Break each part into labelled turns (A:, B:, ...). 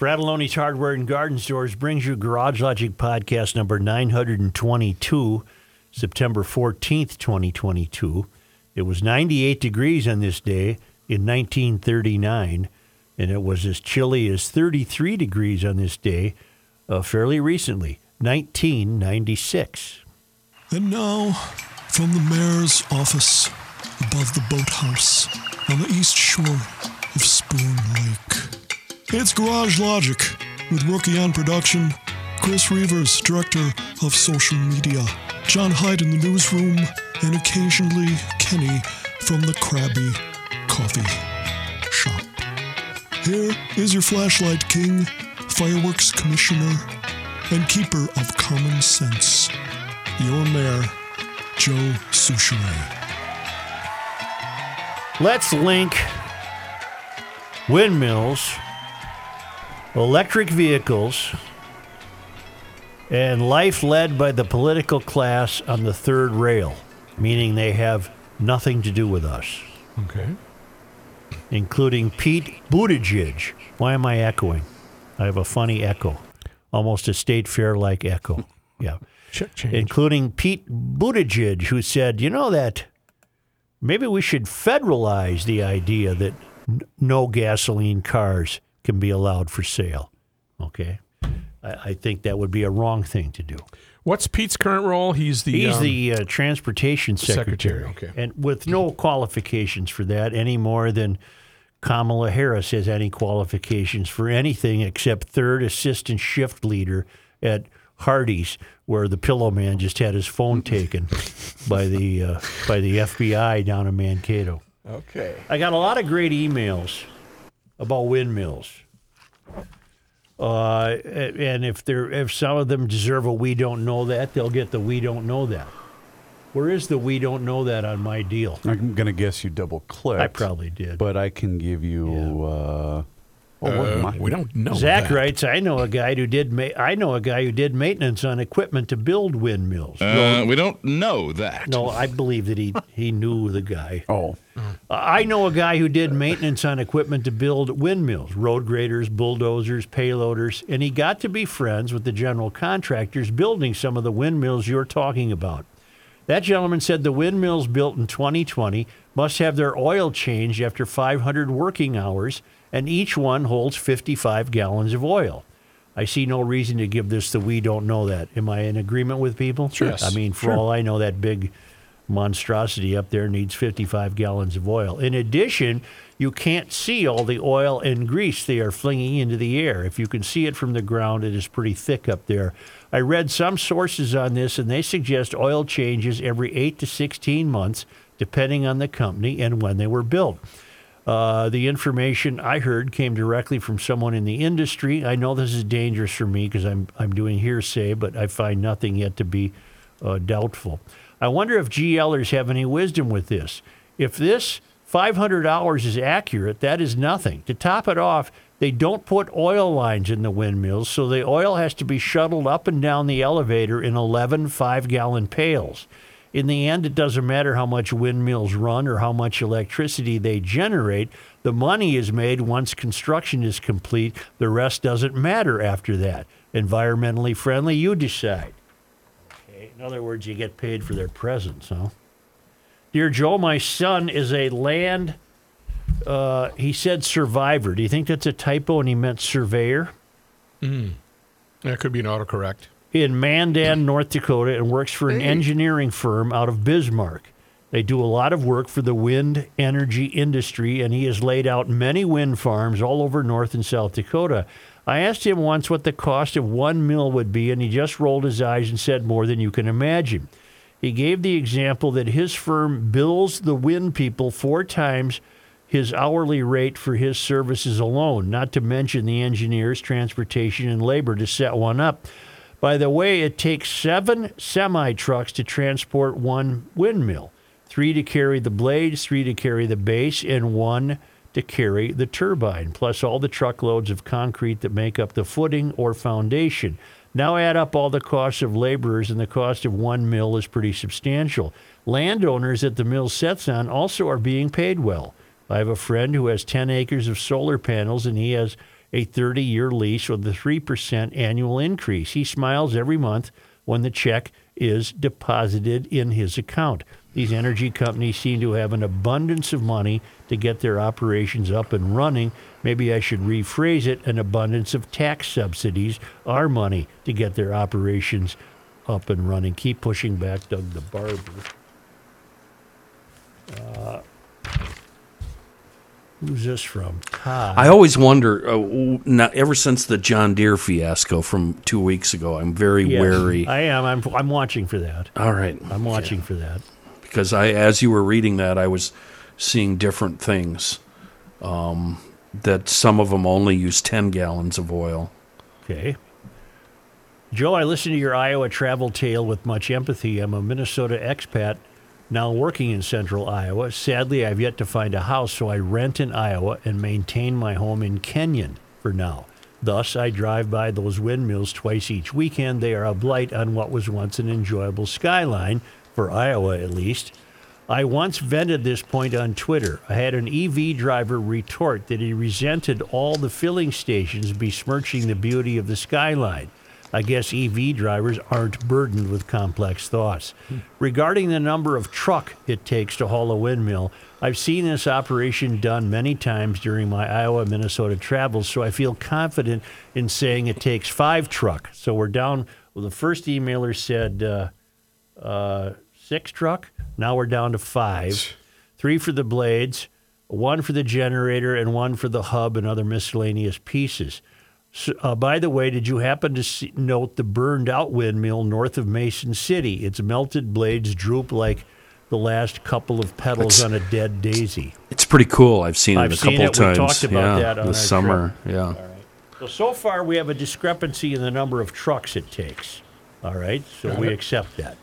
A: Fratelloni's Hardware and Garden Stores brings you Garage Logic Podcast number 922, September 14th, 2022. It was 98 degrees on this day in 1939, and it was as chilly as 33 degrees on this day uh, fairly recently, 1996.
B: And now, from the mayor's office above the boathouse on the east shore of Spoon Lake, it's Garage Logic with Rookie on production, Chris Reuvers, director of social media, John Hyde in the newsroom, and occasionally Kenny from the Krabby Coffee Shop. Here is your flashlight king, fireworks commissioner, and keeper of common sense, your mayor, Joe Soucheray.
A: Let's link windmills, electric vehicles, and life led by the political class on the third rail, meaning they have nothing to do with us,
C: Okay.
A: including Pete Buttigieg. Why am I echoing? I have a funny echo, almost a state fair like echo. Yeah.
C: Check change.
A: including Pete Buttigieg, who said, you know, that maybe we should federalize the idea that n- no gasoline cars can be allowed for sale. Okay. I, I think that would be a wrong thing to do.
C: What's Pete's current role? He's the
A: He's
C: um,
A: the uh, transportation secretary.
C: secretary, okay.
A: And with no qualifications for that any more than Kamala Harris has any qualifications for anything except third assistant shift leader at Hardee's, where the pillow man just had his phone taken by the uh, by the FBI down in Mankato.
C: okay.
A: I got a lot of great emails about windmills. Uh, and if they're if some of them deserve a we don't know that, they'll get the we don't know that. Where is the we don't know that on my deal?
D: I'm gonna guess you double clicked.
A: I probably did.
D: but I can give you. Uh, oh,
C: Uh, we don't know.
A: Zach
C: that.
A: writes, I know a guy who did ma- I know a guy who did maintenance on equipment to build windmills.
E: Uh, we don't know that.
A: no, I believe that he he knew the guy.
D: Oh,
A: I know a guy who did maintenance on equipment to build windmills, road graders, bulldozers, payloaders, and he got to be friends with the general contractors building some of the windmills you're talking about. That gentleman said the windmills built in 2020 must have their oil changed after 500 working hours, and each one holds 55 gallons of oil. I see no reason to give this the we don't know that. Am I in agreement with people?
C: Sure.
A: I mean, for
C: Sure.
A: all I know, that big monstrosity up there needs 55 gallons of oil. In addition, you can't see all the oil and grease they are flinging into the air. If you can see it from the ground, it is pretty thick up there. I read some sources on this, and they suggest oil changes every 8 to 16 months, depending on the company and when they were built. Uh, the information I heard came directly from someone in the industry. I know this is dangerous for me because I'm I'm doing hearsay, but I find nothing yet to be uh, doubtful. I wonder if GLers have any wisdom with this. If this $500 is accurate, that is nothing. To top it off, they don't put oil lines in the windmills, so the oil has to be shuttled up and down the elevator in 11 five gallon pails. In the end, it doesn't matter how much windmills run or how much electricity they generate. The money is made once construction is complete. The rest doesn't matter after that. Environmentally friendly, you decide. Okay. In other words, you get paid for their presence, huh? Dear Joe, my son is a land, uh, he said survivor. Do you think that's a typo and he meant surveyor?
C: That could be an autocorrect.
A: in Mandan, North Dakota, and works for an engineering firm out of Bismarck. They do a lot of work for the wind energy industry, and he has laid out many wind farms all over North and South Dakota. I asked him once what the cost of one mill would be, and he just rolled his eyes and said more than you can imagine. He gave the example that his firm bills the wind people four times his hourly rate for his services alone, not to mention the engineers, transportation, and labor to set one up. By the way, it takes seven semi trucks to transport one windmill three to carry the blades, three to carry the base, and one to carry the turbine, plus all the truckloads of concrete that make up the footing or foundation. Now add up all the costs of laborers, and the cost of one mill is pretty substantial. Landowners that the mill sets on also are being paid well. I have a friend who has 10 acres of solar panels, and he has a 30 year lease with a 3% annual increase. He smiles every month when the check is deposited in his account. These energy companies seem to have an abundance of money to get their operations up and running. Maybe I should rephrase it an abundance of tax subsidies, our money to get their operations up and running. Keep pushing back, Doug the Barber. Uh, who's this from? Todd.
F: I always wonder. Uh, now, ever since the John Deere fiasco from two weeks ago, I'm very
A: Yes,
F: wary.
A: I am. I'm, I'm watching for that.
F: All right,
A: I'm watching for that.
F: Because I, as you were reading that, I was seeing different things. Um, that some of them only use ten gallons of oil.
A: Okay. Joe, I listened to your Iowa travel tale with much empathy. I'm a Minnesota expat now working in central Iowa. Sadly, I've yet to find a house, so I rent in Iowa and maintain my home in Kenyon for now. Thus, I drive by those windmills twice each weekend. They are a blight on what was once an enjoyable skyline, for Iowa at least. I once vented this point on Twitter. I had an EV driver retort that he resented all the filling stations besmirching the beauty of the skyline. I guess EV drivers aren't burdened with complex thoughts. Regarding the number of truck it takes to haul a windmill, I've seen this operation done many times during my Iowa Minnesota travels, so I feel confident in saying it takes five truck. So we're down. Well, the first emailer said uh, uh, six truck. Now we're down to five. Three for the blades, one for the generator, and one for the hub and other miscellaneous pieces. So, uh, by the way, did you happen to see, note the burned out windmill north of Mason City? Its melted blades droop like the last couple of petals
F: It's-
A: on a dead daisy.
F: It's pretty cool. I've seen it
A: I've
F: a
A: seen
F: couple
A: it. We
F: times.
A: talked about
F: yeah,
A: that on
F: this summer. Yeah.
A: So, so far, we have a discrepancy in the number of trucks it takes. All right, so we accept that.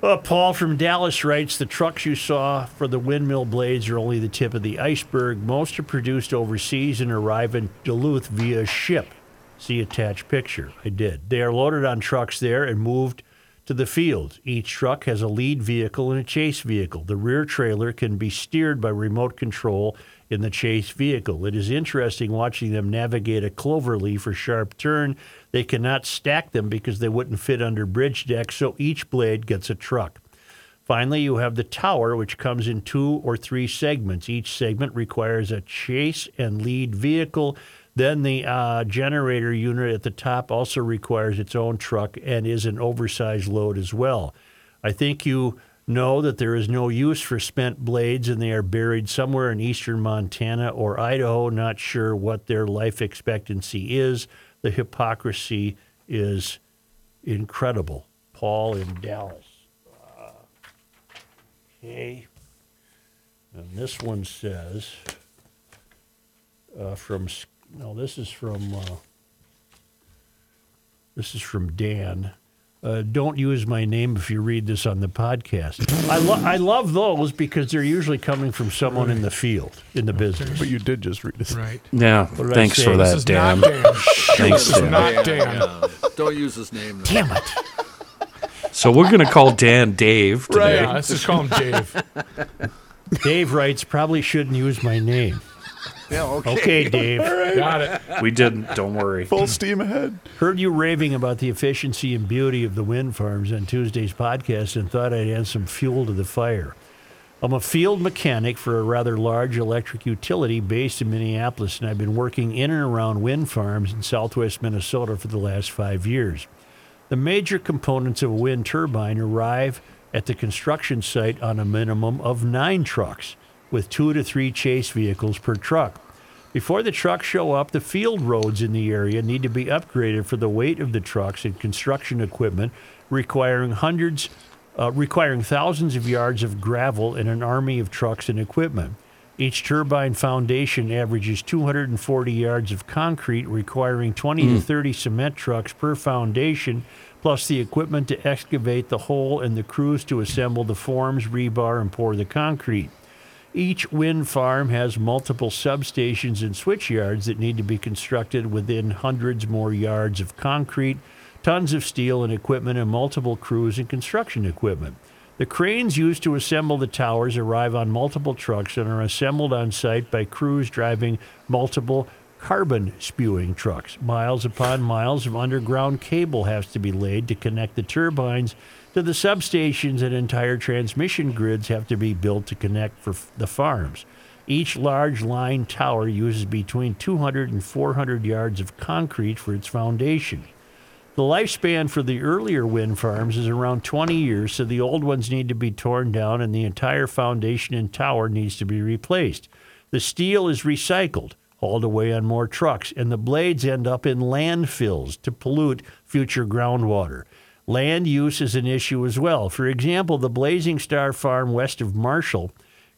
A: Paul from Dallas writes The trucks you saw for the windmill blades are only the tip of the iceberg. Most are produced overseas and arrive in Duluth via ship. See attached picture. I did. They are loaded on trucks there and moved to the field. Each truck has a lead vehicle and a chase vehicle. The rear trailer can be steered by remote control in the chase vehicle. It is interesting watching them navigate a clover leaf or sharp turn. They cannot stack them because they wouldn't fit under bridge decks, so each blade gets a truck. Finally, you have the tower, which comes in two or three segments. Each segment requires a chase and lead vehicle. Then the uh, generator unit at the top also requires its own truck and is an oversized load as well. I think you know that there is no use for spent blades and they are buried somewhere in eastern Montana or Idaho. Not sure what their life expectancy is. The hypocrisy is incredible. Paul in Dallas. Okay. And this one says uh, from no, this is from uh, this is from Dan. Uh, don't use my name if you read this on the podcast. I, lo- I love those because they're usually coming from someone in the field, in the business.
D: But you did just read this.
C: Right.
F: Yeah.
A: did I
F: Thanks
A: say?
F: for
A: This
F: that,
C: This is
F: Dan.
C: not Dan.
F: Thanks,
C: This is
F: Dan.
C: not Dan.
G: Yeah, Don't use his name. though.
A: Damn it.
F: So we're going to call Dan Dave today.
C: Yeah, let's just call him Dave.
A: Dave writes, probably shouldn't use my name.
G: Yeah, okay.
A: Okay, Dave.
C: Got it.
F: We didn't. Don't worry.
D: Full steam ahead.
A: Heard you raving about the efficiency and beauty of the wind farms on Tuesday's podcast and thought I'd add some fuel to the fire. I'm a field mechanic for a rather large electric utility based in Minneapolis, and I've been working in and around wind farms in southwest Minnesota for the last five years. The major components of a wind turbine arrive at the construction site on a minimum of nine trucks, with two to three chase vehicles per truck. Before the trucks show up, the field roads in the area need to be upgraded for the weight of the trucks and construction equipment, requiring hundreds, uh, requiring thousands of yards of gravel and an army of trucks and equipment. Each turbine foundation averages 240 yards of concrete, requiring 20 to 30 cement trucks per foundation, plus the equipment to excavate the hole and the crews to assemble the forms, rebar, and pour the concrete. Each wind farm has multiple substations and switch yards that need to be constructed within hundreds more yards of concrete, tons of steel and equipment, and multiple crews and construction equipment. The cranes used to assemble the towers arrive on multiple trucks and are assembled on site by crews driving multiple carbon spewing trucks. Miles upon miles of underground cable has to be laid to connect the turbines to the substations, and entire transmission grids have to be built to connect for the farms. Each large line tower uses between 200 and 400 yards of concrete for its foundation. The lifespan for the earlier wind farms is around 20 years, so the old ones need to be torn down and the entire foundation and tower needs to be replaced. The steel is recycled, hauled away on more trucks, and the blades end up in landfills to pollute future groundwater. Land use is an issue as well. For example, the Blazing Star Farm west of Marshall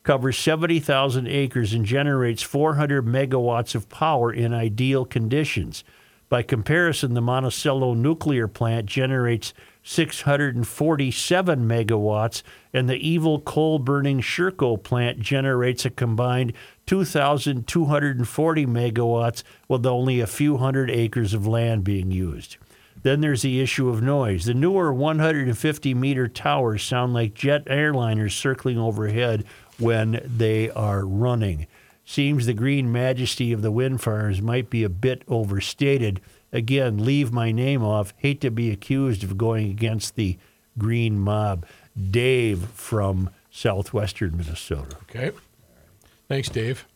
A: covers 70,000 acres and generates 400 megawatts of power in ideal conditions. By comparison, the Monticello nuclear plant generates 647 megawatts, and the evil coal burning Sherco plant generates a combined 2,240 megawatts with only a few hundred acres of land being used. Then there's the issue of noise. The newer 150 meter towers sound like jet airliners circling overhead when they are running. Seems the green majesty of the wind farms might be a bit overstated. Again, leave my name off. Hate to be accused of going against the green mob. Dave from southwestern Minnesota.
C: Okay. Thanks, Dave.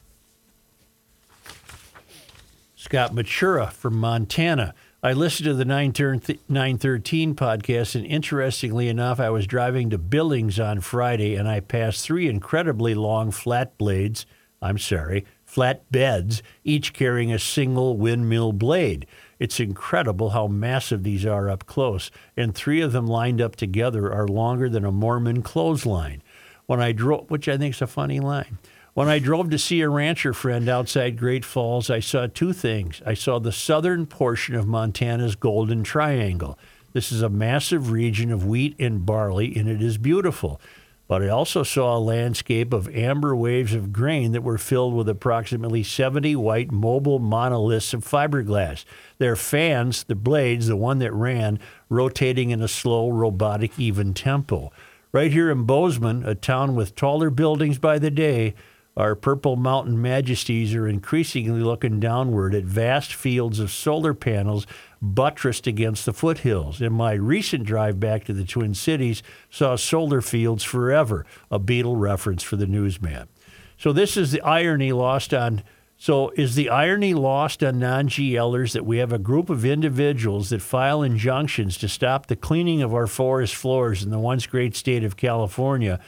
A: Scott Matura from Montana. I listened to the 913 podcast, and interestingly enough, I was driving to Billings on Friday and I passed three incredibly long flat blades. I'm sorry, flat beds, each carrying a single windmill blade. It's incredible how massive these are up close, and three of them lined up together are longer than a Mormon clothesline. When I drove, which I think is a funny line. When I drove to see a rancher friend outside Great Falls, I saw two things. I saw the southern portion of Montana's Golden Triangle. This is a massive region of wheat and barley, and it is beautiful. But I also saw a landscape of amber waves of grain that were filled with approximately 70 white mobile monoliths of fiberglass. Their fans, the blades, the one that ran, rotating in a slow, robotic, even tempo. Right here in Bozeman, a town with taller buildings by the day, our purple mountain majesties are increasingly looking downward at vast fields of solar panels buttressed against the foothills. In my recent drive back to the Twin Cities, saw solar fields forever, a Beatle reference for the newsman. So this is the irony lost on. So is the irony lost on non-GLers that we have a group of individuals that file injunctions to stop the cleaning of our forest floors in the once great state of California?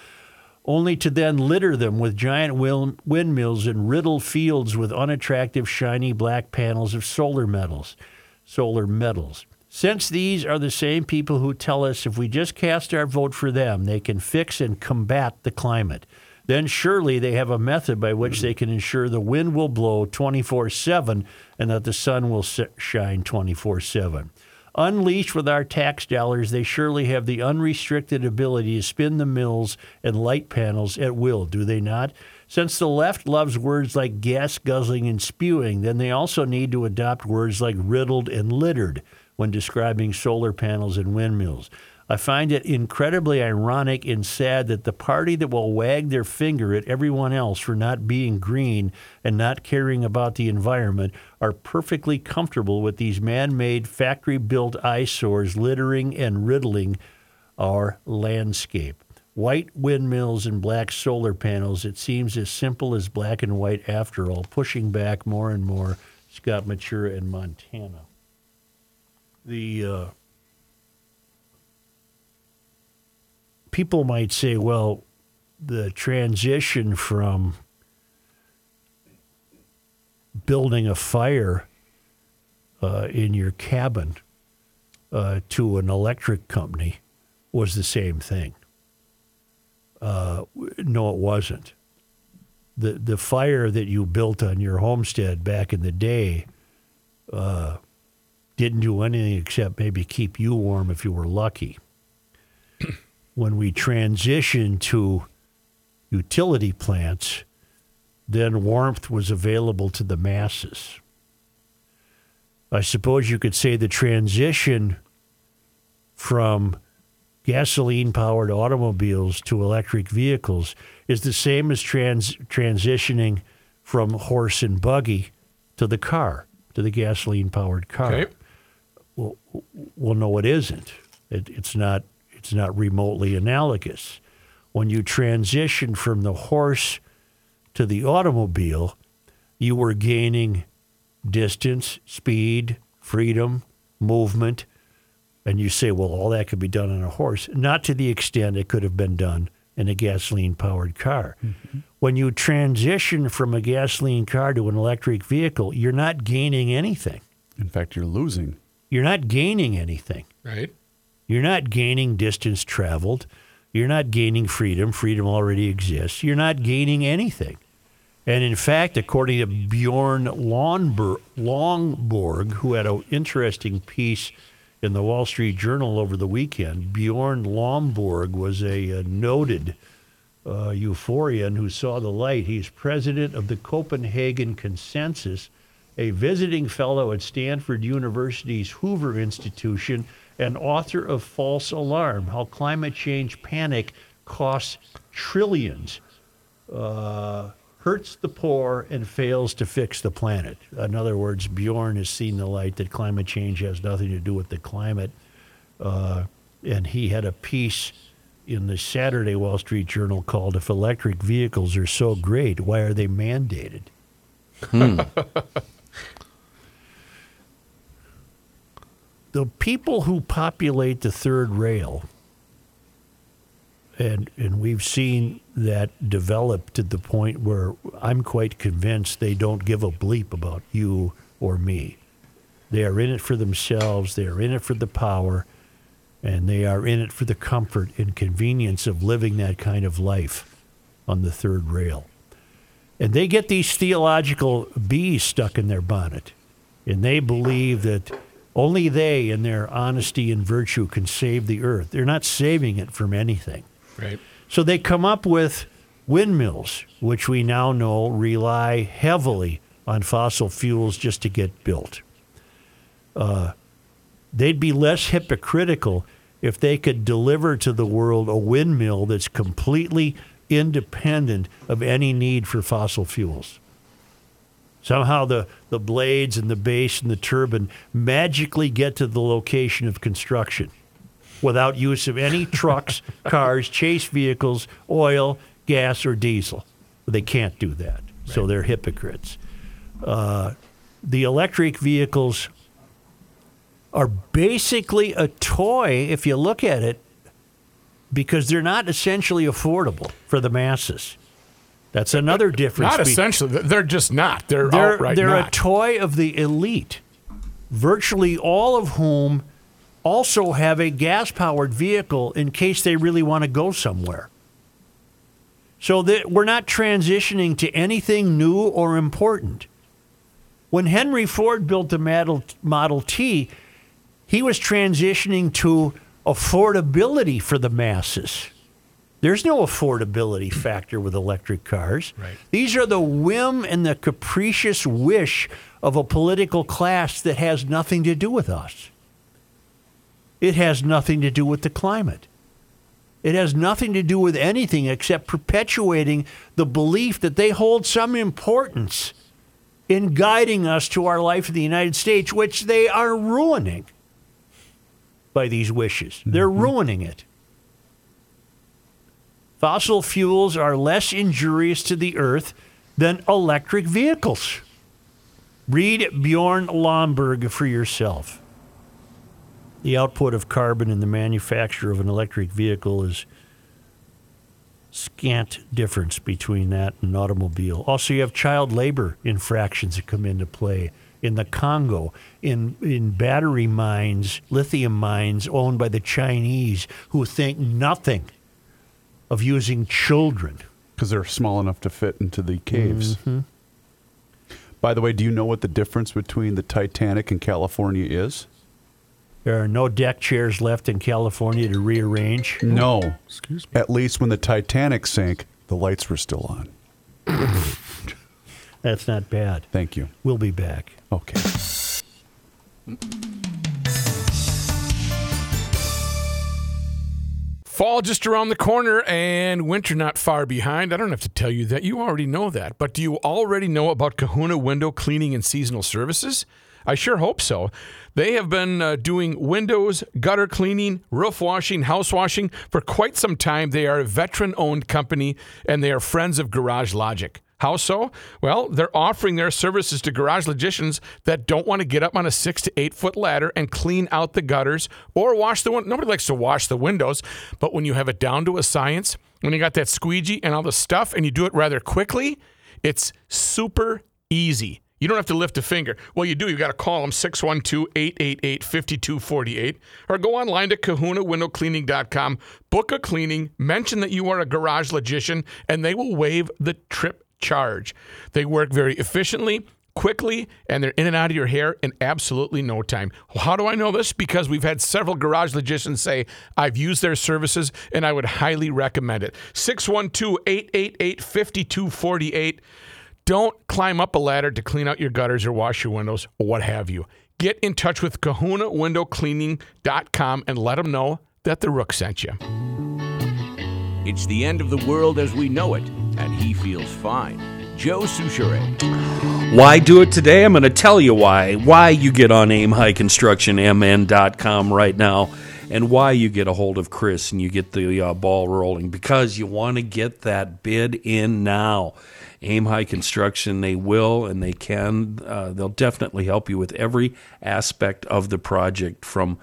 A: Only to then litter them with giant windmills and riddle fields with unattractive shiny black panels of solar metals, solar metals. Since these are the same people who tell us if we just cast our vote for them, they can fix and combat the climate, then surely they have a method by which they can ensure the wind will blow 24 7 and that the sun will shine 24 7. Unleashed with our tax dollars, they surely have the unrestricted ability to spin the mills and light panels at will, do they not? Since the left loves words like gas guzzling and spewing, then they also need to adopt words like riddled and littered when describing solar panels and windmills. I find it incredibly ironic and sad that the party that will wag their finger at everyone else for not being green and not caring about the environment are perfectly comfortable with these man made, factory built eyesores littering and riddling our landscape. White windmills and black solar panels, it seems as simple as black and white after all, pushing back more and more Scott Matura in Montana. The uh, people might say, well, the transition from building a fire uh, in your cabin uh, to an electric company was the same thing. Uh, no, it wasn't. The, the fire that you built on your homestead back in the day uh, didn't do anything except maybe keep you warm if you were lucky when we transitioned to utility plants, then warmth was available to the masses. I suppose you could say the transition from gasoline powered automobiles to electric vehicles is the same as trans- transitioning from horse and buggy to the car, to the gasoline powered car.
C: Okay.
A: Well, no, it isn't. It, it's not. It's not remotely analogous. When you transition from the horse to the automobile, you were gaining distance, speed, freedom, movement, and you say, well, all that could be done on a horse. Not to the extent it could have been done in a gasoline powered car. Mm-hmm. When you transition from a gasoline car to an electric vehicle, you're not gaining anything.
D: In fact, you're losing.
A: You're not gaining anything.
C: Right.
A: You're not gaining distance traveled. You're not gaining freedom. Freedom already exists. You're not gaining anything. And in fact, according to Bjorn Lomborg, who had an interesting piece in the Wall Street Journal over the weekend, Bjorn Lomborg was a, uh noted uh, euphorian who saw the light. He's president of the Copenhagen Consensus, a visiting fellow at Stanford University's Hoover Institution, and author of False Alarm How Climate Change Panic Costs Trillions, uh, Hurts the Poor, and Fails to Fix the Planet. In other words, Bjorn has seen the light that climate change has nothing to do with the climate. Uh, and he had a piece in the Saturday Wall Street Journal called If Electric Vehicles Are So Great, Why Are They Mandated? the people who populate the third rail, and, and we've seen that develop to the point where I'm quite convinced they don't give a bleep about you or me. They are in it for themselves, they are in it for the power, and they are in it for the comfort and convenience of living that kind of life on the third rail. And they get these theological bees stuck in their bonnet, and they believe that only they, in their honesty and virtue, can save the earth. They're not saving it from anything.
C: Right.
A: So they come up with windmills, which we now know rely heavily on fossil fuels just to get built. Uh, they'd be less hypocritical if they could deliver to the world a windmill that's completely independent of any need for fossil fuels. Somehow the, the blades and the base and the turbine magically get to the location of construction without use of any trucks, cars, chase vehicles, oil, gas, or diesel. They can't do that. So they're hypocrites. Uh, the electric vehicles are basically a toy if you look at it because they're not essentially affordable for the masses. That's another difference.
C: Not essentially. They're just not. They're,
A: they're,
C: outright
A: they're a toy of the elite, virtually all of whom also have a gas powered vehicle in case they really want to go somewhere. So that we're not transitioning to anything new or important. When Henry Ford built the Model, Model T, he was transitioning to affordability for the masses. There's no affordability factor with electric cars.
C: Right.
A: These are the whim and the capricious wish of a political class that has nothing to do with us. It has nothing to do with the climate. It has nothing to do with anything except perpetuating the belief that they hold some importance in guiding us to our life in the United States, which they are ruining by these wishes. They're mm-hmm. ruining it. Fossil fuels are less injurious to the earth than electric vehicles. Read Bjorn Lomborg for yourself. The output of carbon in the manufacture of an electric vehicle is scant difference between that and an automobile. Also, you have child labor infractions that come into play in the Congo, in in battery mines, lithium mines owned by the Chinese, who think nothing of using children.
D: because they're small enough to fit into the caves. Mm-hmm. By the way, do you know what the difference between the Titanic and California is?
A: There are no deck chairs left in California to rearrange.
D: No.
C: Excuse me.
D: At least when the Titanic sank, the lights were still on.
A: That's not bad.
D: Thank you.
A: We'll be back.
D: Okay.
C: Fall just around the corner and winter not far behind. I don't have to tell you that. You already know that. But do you already know about Kahuna Window Cleaning and Seasonal Services? I sure hope so. They have been uh, doing windows, gutter cleaning, roof washing, house washing for quite some time. They are a veteran owned company and they are friends of Garage Logic. How so? Well, they're offering their services to garage logicians that don't want to get up on a six to eight foot ladder and clean out the gutters or wash the windows. Nobody likes to wash the windows, but when you have it down to a science, when you got that squeegee and all the stuff and you do it rather quickly, it's super easy. You don't have to lift a finger. Well, you do. You got to call them 612 888 5248 or go online to kahunawindowcleaning.com, book a cleaning, mention that you are a garage logician, and they will waive the trip charge. They work very efficiently, quickly, and they're in and out of your hair in absolutely no time. How do I know this? Because we've had several garage logicians say, I've used their services and I would highly recommend it. 612 888 5248. Don't climb up a ladder to clean out your gutters or wash your windows or what have you. Get in touch with kahunawindowcleaning.com and let them know that the Rook sent you.
H: It's the end of the world as we know it, and he feels fine. Joe Soucheray.
F: Why do it today? I'm going to tell you why. Why you get on aimhighconstructionmn.com right now and why you get a hold of Chris and you get the uh, ball rolling because you want to get that bid in now. Aim High Construction, they will and they can. Uh, they'll definitely help you with every aspect of the project from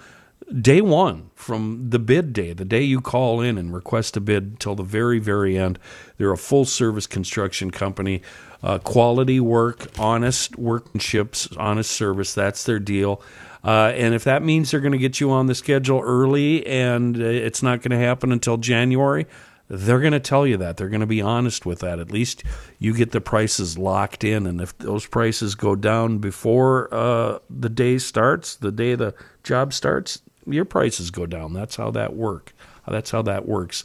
F: day one, from the bid day, the day you call in and request a bid till the very, very end. They're a full service construction company. Uh, quality work, honest workmanships, honest service. That's their deal. Uh, and if that means they're going to get you on the schedule early and uh, it's not going to happen until January, they're going to tell you that. They're going to be honest with that. At least you get the prices locked in. And if those prices go down before uh, the day starts, the day the job starts, your prices go down. That's how that work. That's how that works.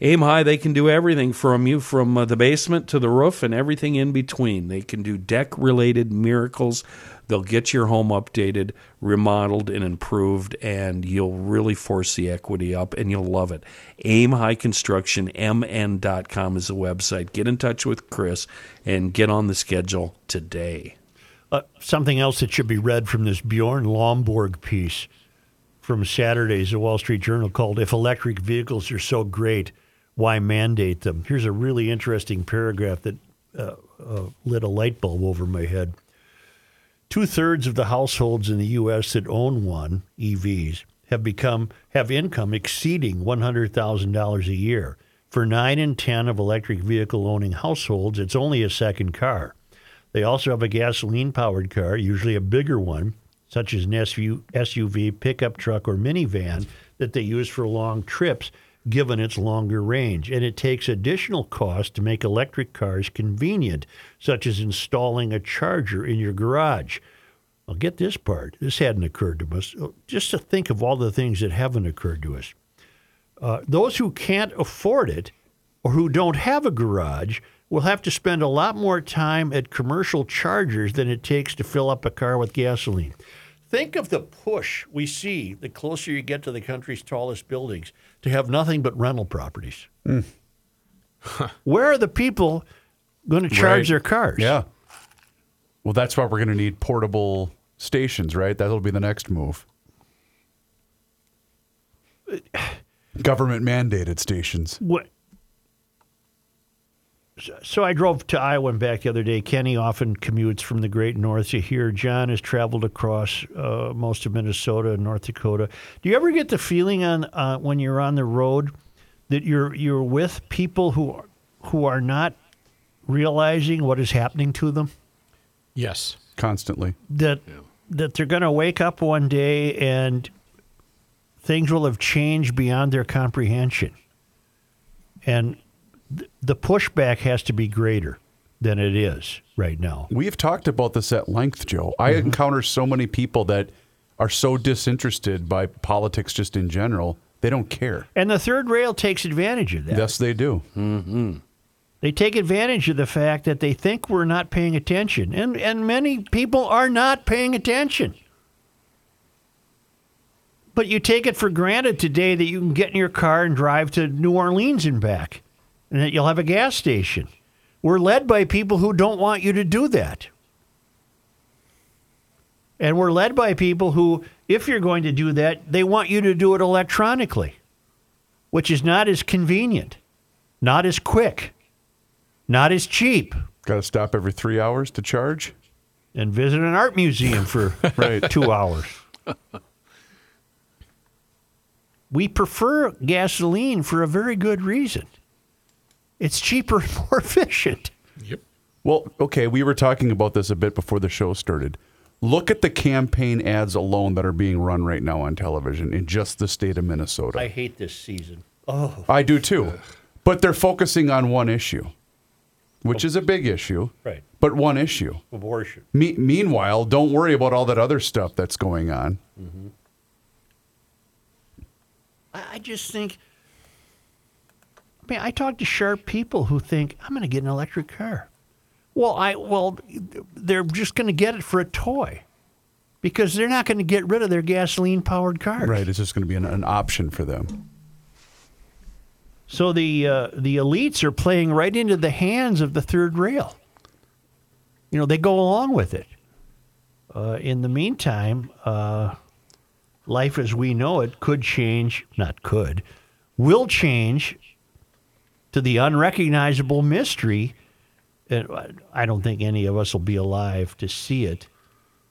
F: Aim High, they can do everything from you, from uh, the basement to the roof and everything in between. They can do deck related miracles. They'll get your home updated, remodeled, and improved, and you'll really force the equity up and you'll love it. Aim High Construction, MN.com is the website. Get in touch with Chris and get on the schedule today.
A: Uh, something else that should be read from this Bjorn Lomborg piece from Saturday's The Wall Street Journal called If Electric Vehicles Are So Great, Why Mandate Them? Here's a really interesting paragraph that uh, uh, lit a light bulb over my head. Two thirds of the households in the U.S. that own one, EVs, have become have income exceeding one hundred thousand dollars a year. For nine in ten of electric vehicle owning households, it's only a second car. They also have a gasoline powered car, usually a bigger one, such as an SUV, pickup truck, or minivan that they use for long trips, given its longer range. And it takes additional cost to make electric cars convenient, such as installing a charger in your garage. I'll get this part. This hadn't occurred to us. Just to think of all the things that haven't occurred to us. Uh, those who can't afford it or who don't have a garage will have to spend a lot more time at commercial chargers than it takes to fill up a car with gasoline. Think of the push we see the closer you get to the country's tallest buildings to have nothing but rental properties. Hmm. Where are the people going to charge
D: Right.
A: their cars?
D: Yeah. Well, that's why we're going to need portable stations, right? That'll be the next move. Government mandated stations.
A: What? So- So I drove to Iowa and back the other day. Kenny often commutes from the great north to here. John has traveled across uh, most of Minnesota and North Dakota. Do you ever get the feeling on uh, when you're on the road that you're you're with people who are, who are not realizing what is happening to them?
C: Yes.
D: Constantly.
A: that that they're going to wake up one day and things will have changed beyond their comprehension, and th- the pushback has to be greater than it is right now.
D: We've talked about this at length, Joe. I mm-hmm. encounter so many people that are so disinterested by politics just in general, they don't care.
A: And the third rail takes advantage of that.
D: Yes, they do. Mm-hmm.
A: They take advantage of the fact that they think we're not paying attention, and and many people are not paying attention. But you take it for granted today that you can get in your car and drive to New Orleans and back, and that you'll have a gas station. We're led by people who don't want you to do that. And we're led by people who, if you're going to do that, they want you to do it electronically, which is not as convenient, not as quick, not as cheap.
D: Got to stop every three hours to charge.
A: And visit an art museum for
D: Right.
A: two hours. we prefer gasoline for a very good reason. It's cheaper and more efficient.
C: Yep.
D: Well, okay, we were talking about this a bit before the show started. Look at the campaign ads alone that are being run right now on television in just the state of Minnesota.
A: I hate this season. Oh,
D: I do too. But they're focusing on one issue, which is a big issue,
A: right.
D: but one issue.
A: Abortion.
D: Me- meanwhile, don't worry about all that other stuff that's going on. Mm-hmm.
A: I I just think. I mean, I talk to sharp people who think I'm going to get an electric car. Well, I well, they're just going to get it for a toy, because they're not going to get rid of their gasoline-powered cars.
D: Right, it's just going to be an, an option for them.
A: So the uh, the elites are playing right into the hands of the third rail. You know, they go along with it. Uh, in the meantime, uh, life as we know it could change. Not could, will change to the unrecognizable mystery. I- I don't think any of us will be alive to see it.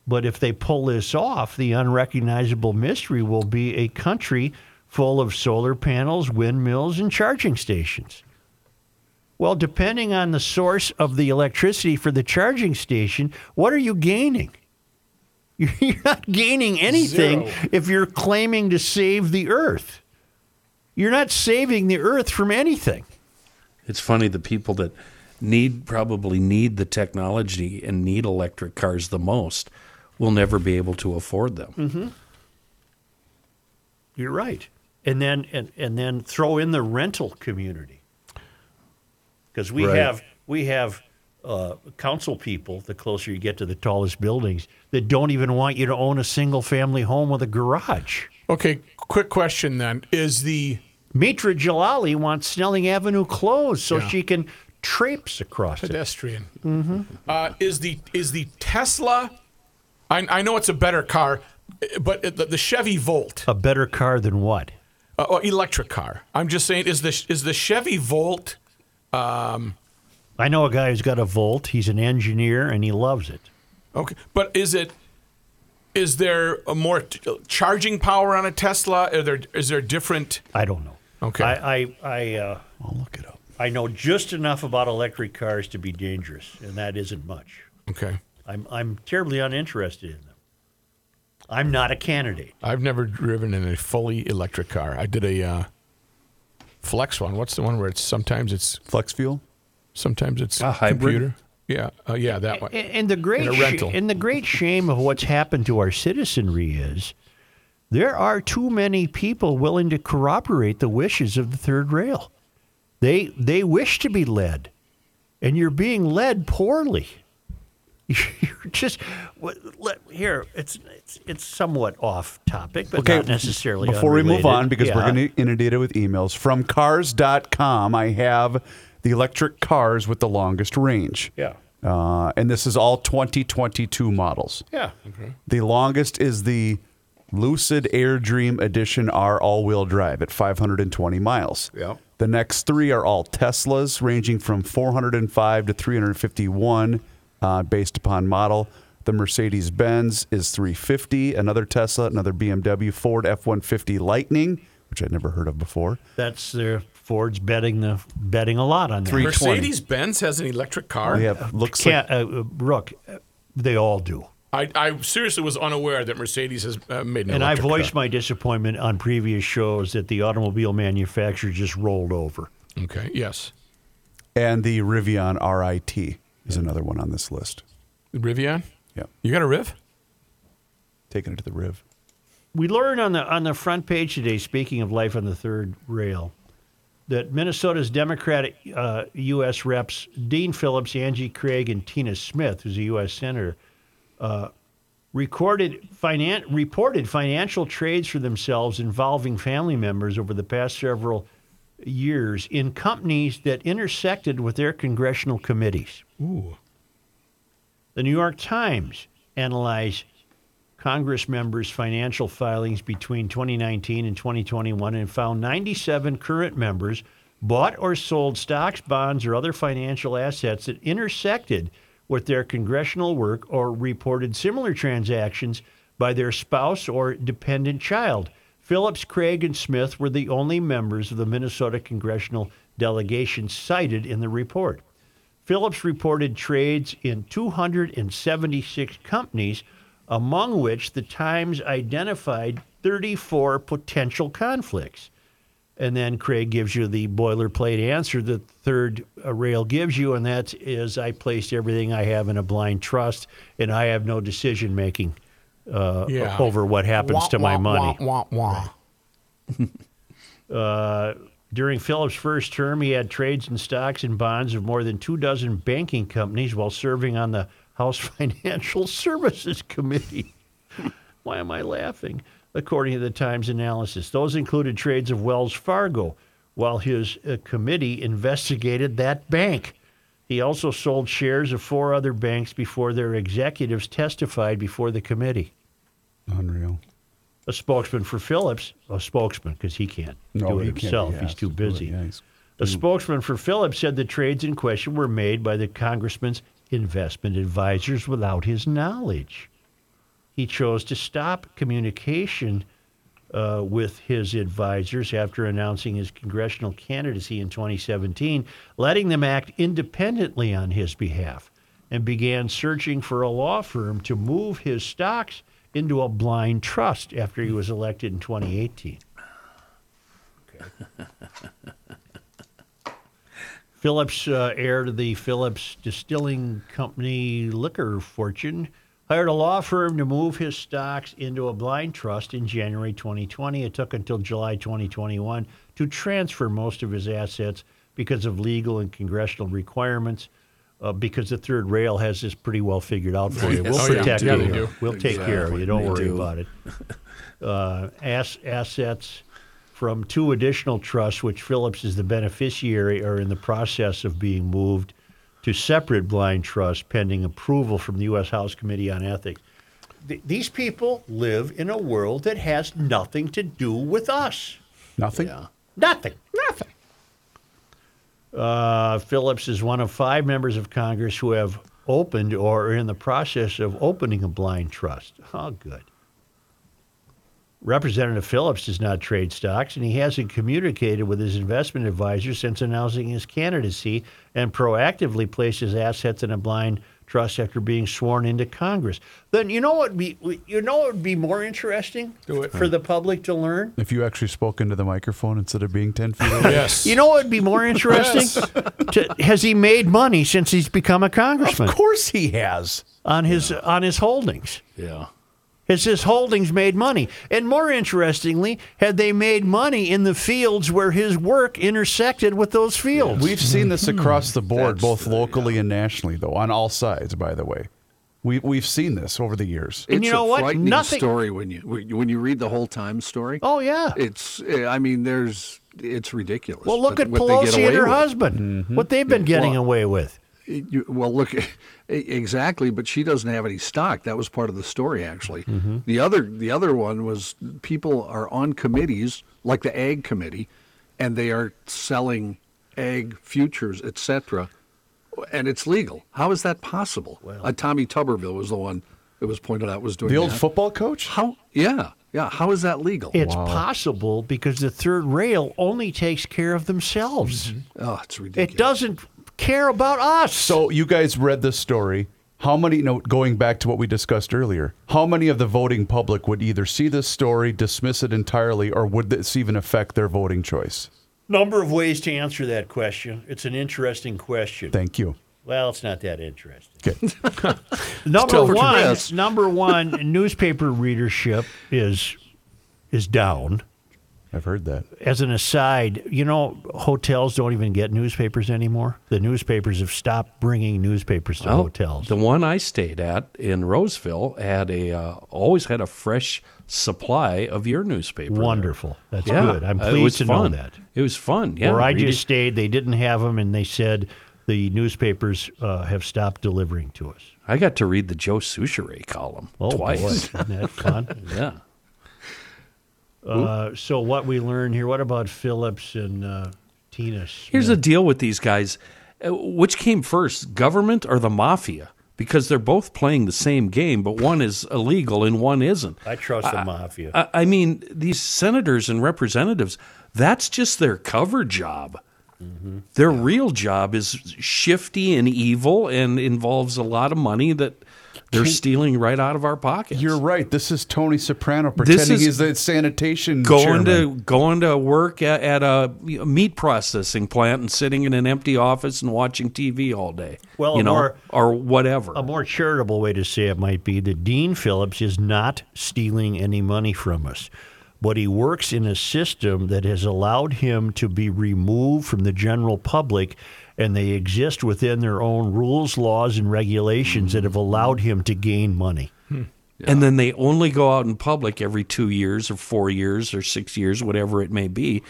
A: But if they pull this off, the unrecognizable mystery will be a country full of solar panels, windmills, and charging stations. Well, depending on the source of the electricity for the charging station, what are you gaining? You're not gaining anything
C: Zero.
A: if you're claiming to save the earth. You're not saving the earth from anything.
F: It's funny the people that need probably need the technology and need electric cars the most will never be able to afford them.
A: You're right. And then and, and then throw in the rental community. Because we
D: Right.
A: have we have uh, council people, the closer you get to the tallest buildings, that don't even want you to own a single family home with a garage.
C: Okay, quick question then. Is the
A: Mitra Jalali wants Snelling Avenue closed so
C: Yeah.
A: she can traipse across it.
C: pedestrian uh, is the is the Tesla I, I know it's a better car, but the, the Chevy Volt,
A: A better car than what?
C: uh, or electric car. I'm just saying, is the is the Chevy Volt?
A: I know a guy who's got a Volt. He's an engineer and he loves it.
C: Okay, but is it? Is there a more t- charging power on a Tesla? Are there is there different?
A: I don't know.
C: Okay.
A: I I I, uh,
D: I'll look it up.
A: I know just enough about electric cars to be dangerous, and that isn't much.
C: Okay,
A: I'm I'm terribly uninterested in them. I'm not a candidate.
C: I've never driven in a fully electric car. I did a uh, Flex one. What's the one where it's sometimes it's
D: Flex fuel?
C: sometimes it's
F: A hybrid?
C: computer? Yeah, uh, yeah, that one.
A: And, and the great
C: In a
A: sh-
C: rental.
A: and the great shame of what's happened to our citizenry is there are too many people willing to corroborate the wishes of the third rail. They they wish to be led, and you're being led poorly. You're just let, here. It's, it's it's somewhat off topic, but not necessarily.
D: Before we move on, because we're going to inundate it with emails from cars.com, I have the electric cars with the longest range.
A: Yeah.
D: Uh, and this is all 2022 models.
A: Yeah. Okay.
D: The longest is the Lucid Air Dream Edition R all wheel drive at 520 miles.
G: Yep.
D: The next three are all Teslas, ranging from 405 to 351, uh, based upon model. The Mercedes Benz is 350, another Tesla, another BMW, Ford F 150 Lightning, which I'd never heard of before.
A: That's their Ford's betting the betting a lot on that.
D: 320.
C: Mercedes Benz has an electric car.
D: We have looks like
A: Can't, uh, uh, Rook, they all do.
C: I, I seriously was unaware that Mercedes has uh, made an
A: And I voiced
C: car.
A: my disappointment on previous shows that the automobile manufacturer just rolled over.
C: Okay, yes.
D: and the Rivian R1T is another one on this list.
C: Rivian?
D: Yeah,
C: You got a Riv?
D: taking it to the Riv.
A: We learned on the on the front page today, speaking of life on the third rail, that Minnesota's Democratic uh, U.S. reps Dean Phillips, Angie Craig, and Tina Smith, who's a U.S. senator, uh, recorded finan- reported financial trades for themselves involving family members over the past several years in companies that intersected with their congressional committees.
C: Ooh.
A: The New York Times analyzed Congress members' financial filings between 2019 and 2021 and found 97 current members bought or sold stocks, bonds, or other financial assets that intersected with their congressional work or reported similar transactions by their spouse or dependent child. Phillips, Craig, and Smith were the only members of the Minnesota congressional delegation cited in the report. Phillips reported trades in 276 companies, among which the Times identified 34 potential conflicts. And then Craig gives you the boilerplate answer the third uh, rail gives you, and that is I placed everything I have in a blind trust, and I have no decision making uh,
C: Yeah.
A: over what happens
C: Wah,
A: to my money.
C: Wah, wah, wah.
A: Uh, during Phillips' first term, he had trades in stocks and bonds of more than two dozen banking companies while serving on the House Financial Services Committee. Why am I laughing? According to the Times analysis, those included trades of Wells Fargo, while his uh, committee investigated that bank. He also sold shares of four other banks before their executives testified before the committee.
D: Unreal.
A: A spokesman for Phillips, a spokesman because he can't
D: No,
A: do it
D: he
A: himself, he's too
D: to do it,
A: busy.
D: yeah, he's-
A: A spokesman for Phillips said the trades in question were made by the congressman's investment advisors without his knowledge. He chose to stop communication uh, with his advisors after announcing his congressional candidacy in 2017, letting them act independently on his behalf, and began searching for a law firm to move his stocks into a blind trust after he was elected in 2018. Phillips, uh, heir to the Phillips Distilling Company liquor fortune, hired a law firm to move his stocks into a blind trust in January 2020. It took until July 2021 to transfer most of his assets because of legal and congressional requirements. Uh, because the third rail has this pretty well figured out for you. We'll
C: Oh,
A: protect
C: Yeah,
A: you.
C: do.
A: We'll take care of you. Don't
F: They
A: worry
F: do.
A: about it. Uh, ass, assets from two additional trusts, which Phillips is the beneficiary, are in the process of being moved to separate blind trusts pending approval from the U.S. House Committee on Ethics. Th- these people live in a world that has nothing to do with us.
D: Nothing.
A: Nothing. Nothing. Uh, Phillips is one of five members of Congress who have opened or are in the process of opening a blind trust. Oh, good. Representative Phillips does not trade stocks, and he hasn't communicated with his investment advisor since announcing his candidacy and proactively placed his assets in a blind trust after being sworn into Congress. Then you know what would be you know what would be more interesting
C: Do it.
A: for the public to learn?
D: If you actually spoke into the microphone instead of being 10 feet away.
C: Yes.
A: You know what would be more interesting? to, has he made money since he's become a congressman
D: Of course he has.
A: on his on his holdings?
F: Yeah.
A: Has his holdings made money? And more interestingly, had they made money in the fields where his work intersected with those fields?
D: We've seen this hmm. across the board,
G: That's
D: both
G: the-
D: locally and nationally, though, on all sides, by the way. We, we've seen this over the years.
A: And
G: it's
A: you know
G: a
A: what?
G: frightening
A: Nothing-
G: story when you when you read the whole Times story.
A: oh yeah.
G: It's I mean there's it's ridiculous.
A: Well, look at
G: what they get
A: Pelosi and her
G: with.
A: husband. What mm-hmm. they've been getting
G: Well-
A: away with.
G: You, well, look, exactly, but she doesn't have any stock. That was part of the story, actually.
A: Mm-hmm.
G: The other, the other one was people are on committees like the Ag Committee, and they are selling ag futures, etc., and it's legal. How is that possible? uh, Tommy Tuberville was the one that was pointed out was doing
D: The old
G: that.
D: football coach?
G: How? Yeah, yeah. How is that legal?
A: It's possible because the third rail only takes care of themselves.
G: oh, it's ridiculous.
A: It doesn't care about us.
D: So you guys read this story. How many, no, going back to what we discussed earlier, how many of the voting public would either see this story, dismiss it entirely, or would this even affect their voting choice?
A: Number of ways to answer that question. It's an interesting question.
D: Thank you.
A: Well, it's not that interesting.
D: Okay.
A: Number one, number one, newspaper readership is is down.
D: I've heard that.
A: As an aside, you know, hotels don't even get newspapers anymore. The newspapers have stopped bringing newspapers to
F: Well,
A: hotels.
F: The one I stayed at in Roseville had a uh, always had a fresh supply of your newspaper.
A: Wonderful. That's
F: Yeah,
A: good. I'm
F: uh,
A: pleased
F: was
A: to
F: fun.
A: know that.
F: It was fun. Yeah,
A: Where I just
F: it.
A: stayed, they didn't have them, and they said the newspapers uh, have stopped delivering to us.
F: I got to read the Joe Soucheray column
A: Oh,
F: twice.
A: boy. Isn't that fun?
F: Yeah.
A: Uh, so, what we learn here, what about Phillips and uh, Tina?
F: Here's the deal with these guys. Uh, Which came first, government or the mafia? Because they're both playing the same game, but one is illegal and one isn't.
A: I trust the mafia.
F: I, I mean, these senators and representatives, that's just their cover job.
A: Mm-hmm.
F: Their real job is shifty and evil and involves a lot of money that they're stealing right out of our pockets.
D: You're right. This is Tony Soprano pretending
F: is
D: he's the sanitation
F: going
D: chairman.
F: to going to work at, at a meat processing plant and sitting in an empty office and watching TV all day.
A: Well,
F: you know,
A: or-
F: or whatever.
A: A more charitable way to say it might be that Dean Phillips is not stealing any money from us, but he works in a system that has allowed him to be removed from the general public, and they exist within their own rules, laws, and regulations that have allowed him to gain money. Hmm.
F: And then they only go out in public every two years or four years or six years, whatever it may be,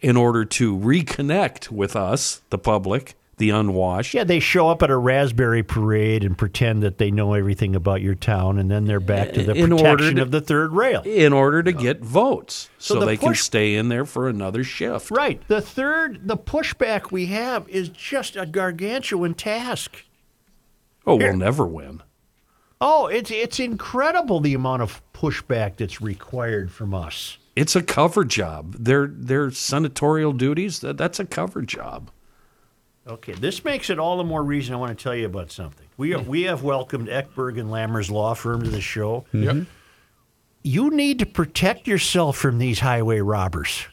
F: in order to reconnect with us, the public, the unwashed.
A: Yeah, they show up at a raspberry parade and pretend that they know everything about your town, and then they're back to the
F: In
A: protection
F: to-
A: of the third rail.
F: In order to get votes, so,
A: So the
F: they can stay in there for another shift.
A: Right. The third, the pushback we have is just a gargantuan task.
F: Oh,
A: Here.
F: we'll never win.
A: Oh, it's it's incredible the amount of pushback that's required from us.
F: It's a cover job. Their their senatorial duties. That, that's a cover job.
A: Okay, this makes it all the more reason I want to tell you about something. We are, we have welcomed Eckberg and Lammers Law Firm to the show. Mm-hmm.
C: Yep.
A: You need to protect yourself from these highway robbers,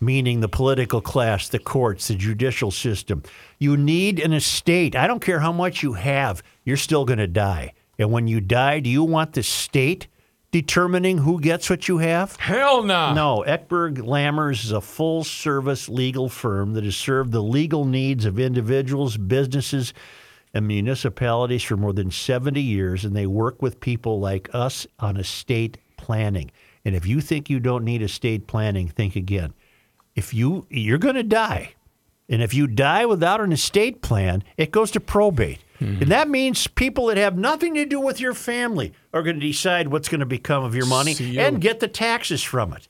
A: meaning the political class, the courts, the judicial system. You need an estate. I don't care how much you have, you're still going to die. And when you die, do you want the state determining who gets what you have?
C: Hell no.
A: No, Eckberg Lammers is a full service legal firm that has served the legal needs of individuals, businesses, and municipalities for more than 70 years, and they work with people like us on estate planning. And if you think you don't need estate planning, think again. If you you're going to die, and if you die without an estate plan, it goes to probate. And that means people that have nothing to do with your family are going to decide what's going to become of your money
C: you.
A: and get the taxes from it.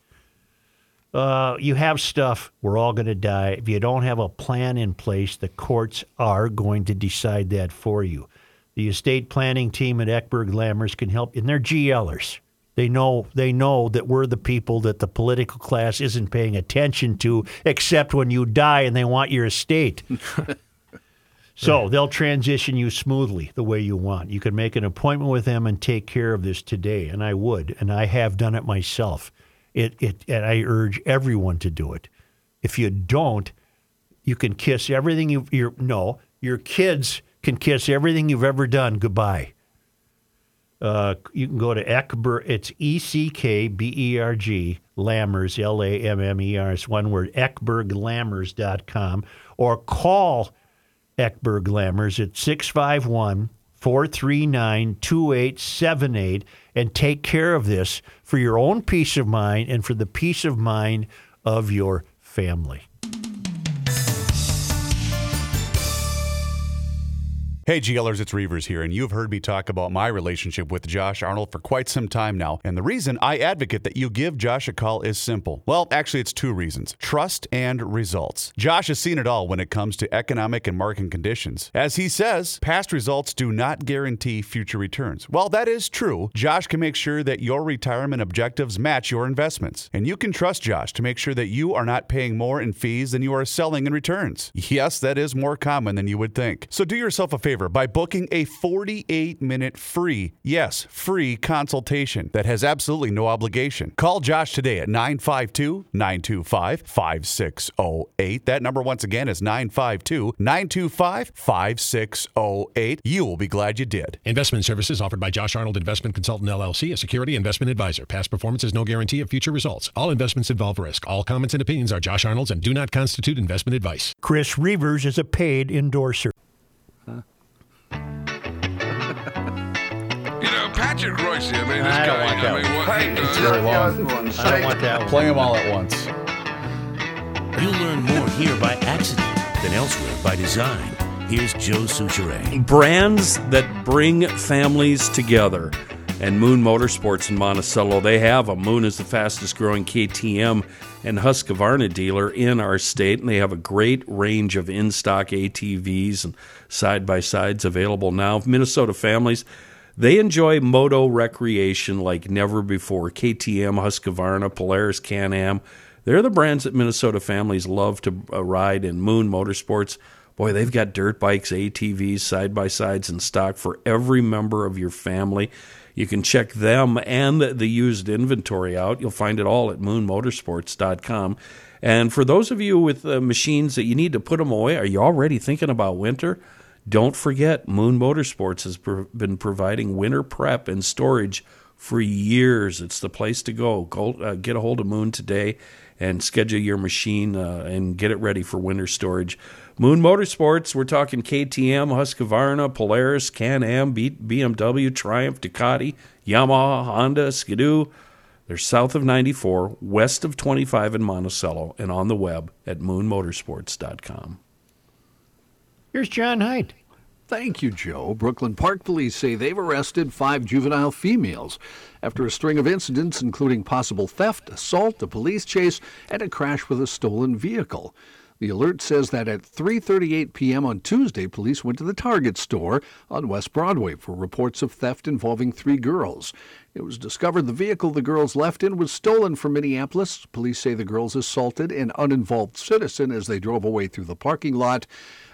A: Uh, you have stuff. We're all going to die. If you don't have a plan in place, the courts are going to decide that for you. The estate planning team at Eckberg Lammers can help, and they're GLers. They know they know that we're the people that the political class isn't paying attention to, except when you die and they want your estate. So they'll transition you smoothly the way you want. You can make an appointment with them and take care of this today, and I would, and I have done it myself. It, it, and I urge everyone to do it. If you don't, you can kiss everything you you no, your kids can kiss everything you've ever done goodbye. Uh, you can go to Eckberg. It's E C K B E R G Lammers L A M M E R. It's one word. EckbergLammers.com or call Eckberg Lammers at 651 439 2878 and take care of this for your own peace of mind and for the peace of mind of your family.
D: Hey GLers, it's Reuvers here, and you've heard me talk about my relationship with Josh Arnold for quite some time now. And the reason I advocate that you give Josh a call is simple. Well, actually, it's two reasons trust and results. Josh has seen it all when it comes to economic and market conditions. As he says, past results do not guarantee future returns. While that is true. Josh can make sure that your retirement objectives match your investments. And you can trust Josh to make sure that you are not paying more in fees than you are selling in returns. Yes, that is more common than you would think. So do yourself a favor favor by booking a 48 minute free, yes, free consultation that has absolutely no obligation. Call Josh today at 952 925 5608. That number, once again, is 952 925 5608. You will be glad you did.
I: Investment services offered by Josh Arnold Investment Consultant LLC, a security investment advisor. Past performance is no guarantee of future results. All investments involve risk. All comments and opinions are Josh Arnold's and do not constitute investment advice.
A: Chris Reuvers is a paid endorser.
J: You know, Patrick Royce, I mean, this
A: I don't
J: guy,
A: want
J: I
A: that
J: mean,
A: one.
J: what he does.
D: Very long.
A: I don't want that one.
D: Play them all at once.
K: You'll learn more here by accident than elsewhere by design. Here's Joe Soucheray.
F: brands that bring families together. And Moon Motorsports in Monticello, they have a Moon is the fastest growing KTM and Husqvarna dealer in our state, and they have a great range of in stock ATVs and side by sides available now. Minnesota families, they enjoy moto recreation like never before. KTM, Husqvarna, Polaris, Can Am, they're the brands that Minnesota families love to uh, ride in Moon Motorsports. Boy, they've got dirt bikes, ATVs, side by sides in stock for every member of your family. You can check them and the, the used inventory out. You'll find it all at moonmotorsports.com. And for those of you with uh, machines that you need to put them away, are you already thinking about winter? Don't forget, Moon Motorsports has pro- been providing winter prep and storage for years. It's the place to go. Go uh, get a hold of Moon today and schedule your machine uh, and get it ready for winter storage. Moon Motorsports, we're talking KTM, Husqvarna, Polaris, Can Am, BMW, Triumph, Ducati, Yamaha, Honda, Skidoo. They're south of 94, west of 25 in Monticello, and on the web at moonmotorsports.com.
A: Here's John Height.
G: Thank you, Joe. Brooklyn Park Police say they've arrested five juvenile females after a string of incidents, including possible theft, assault, a police chase, and a crash with a stolen vehicle. The alert says that at 3:38 p.m. on Tuesday, police went to the Target store on West Broadway for reports of theft involving three girls. It was discovered the vehicle the girls left in was stolen from Minneapolis. Police say the girls assaulted an uninvolved citizen as they drove away through the parking lot.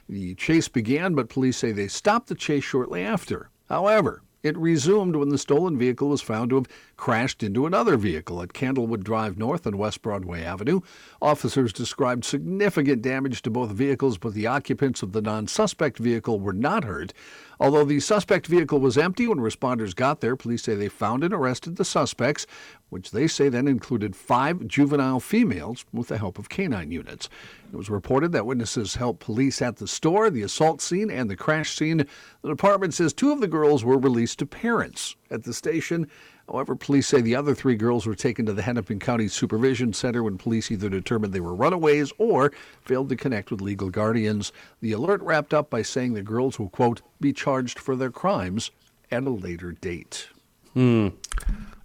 G: The chase began, but police say they stopped the chase shortly after. However, it resumed when the stolen vehicle was found to have crashed into another vehicle at Candlewood Drive North and West Broadway Avenue. Officers described significant damage to both vehicles, but the occupants of the non suspect vehicle were not hurt. Although the suspect vehicle was empty when responders got there, police say they found and arrested the suspects, which they say then included five juvenile females with the help of canine units. It was reported that witnesses helped police at the store, the assault scene, and the crash scene. The department says two of the girls were released to parents at the station. However, police say the other three girls were taken to the Hennepin County Supervision Center when police either determined they were runaways or failed to connect with legal guardians. The alert wrapped up by saying the girls will, quote, be charged for their crimes at a later date.
F: Hmm.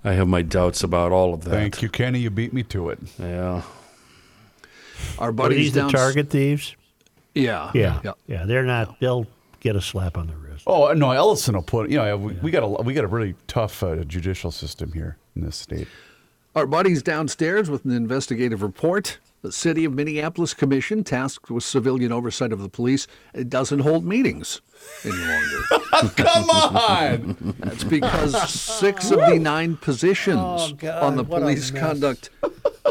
F: I have my doubts about all of that.
D: Thank you, Kenny. You beat me to it.
F: Yeah.
G: Our
A: Are
G: buddies
A: these the
G: down
A: target thieves?
G: Yeah.
A: Yeah.
G: Yeah.
A: Yeah. They're not, they'll get a slap on the wrist.
D: Oh no, Ellison will put. You know, we, we got a we got a really tough uh, judicial system here in this state.
G: Our buddies downstairs with an investigative report. The City of Minneapolis Commission, tasked with civilian oversight of the police, it doesn't hold meetings any longer.
D: Come on.
G: That's because six of the nine positions
A: Oh, God,
G: on the police conduct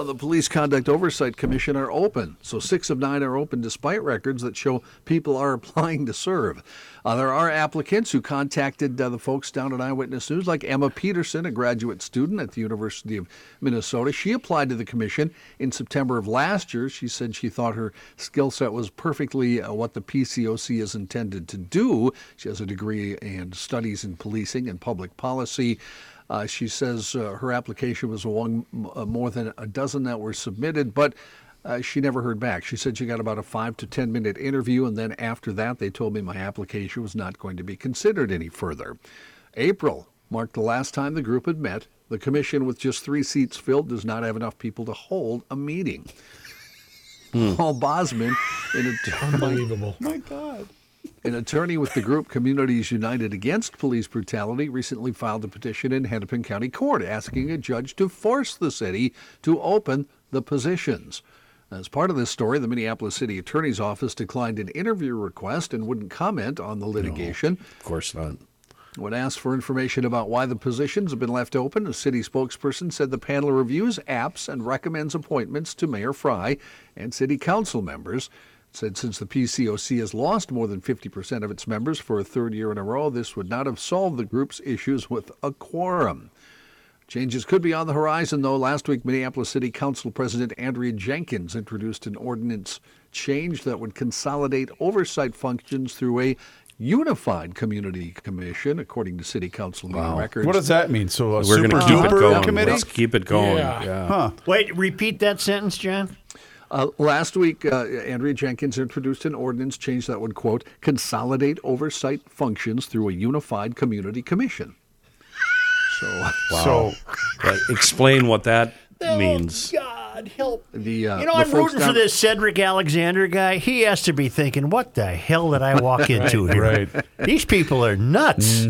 G: the Police Conduct Oversight Commission are open. So six of nine are open despite records that show people are applying to serve. Uh, there are applicants who contacted uh, the folks down at Eyewitness News, like Emma Peterson, a graduate student at the University of Minnesota. She applied to the commission in September of last year. She said she thought her skill set was perfectly uh, what the PCOC is intended to do. She has a degree in studies in policing and public policy. Uh, she says uh, her application was among uh, more than a dozen that were submitted, but uh, she never heard back. She said she got about a five to ten minute interview, and then after that, they told me my application was not going to be considered any further. April marked the last time the group had met. The commission, with just three seats filled, does not have enough people to hold a meeting. Paul Bosman, an attorney,
C: Unbelievable.
D: My God.
G: An attorney with the group Communities United Against Police Brutality, recently filed a petition in Hennepin County Court asking a judge to force the city to open the positions. As part of this story, the Minneapolis City Attorney's Office declined an interview request and wouldn't comment on the litigation.
F: Of course not.
G: When asked for information about why the positions have been left open, a city spokesperson said the panel reviews apps and recommends appointments to Mayor Frey and city council members. It said since the PCOC has lost more than 50% of its members for a third year in a row, this would not have solved the group's issues with a quorum. Changes could be on the horizon, though. Last week, Minneapolis City Council President Andrea Jenkins introduced an ordinance change that would consolidate oversight functions through a unified community commission, according to City Council meeting records.
D: What does that mean? So a
F: We're
D: super
F: going to keep it going.
D: committee?
F: Let's keep it going.
C: Yeah.
F: Yeah.
D: Huh.
A: Wait, repeat that sentence, John.
G: Uh, last week, uh, Andrea Jenkins introduced an ordinance change that would, quote, consolidate oversight functions through a unified community commission. So,
D: So
F: But explain what that means.
A: Oh God help.
G: the, uh,
A: You know,
G: the
A: I'm
G: folks
A: rooting for this Cedric Alexander guy. He has to be thinking, what the hell did I walk into here?
D: right.
A: These people are nuts.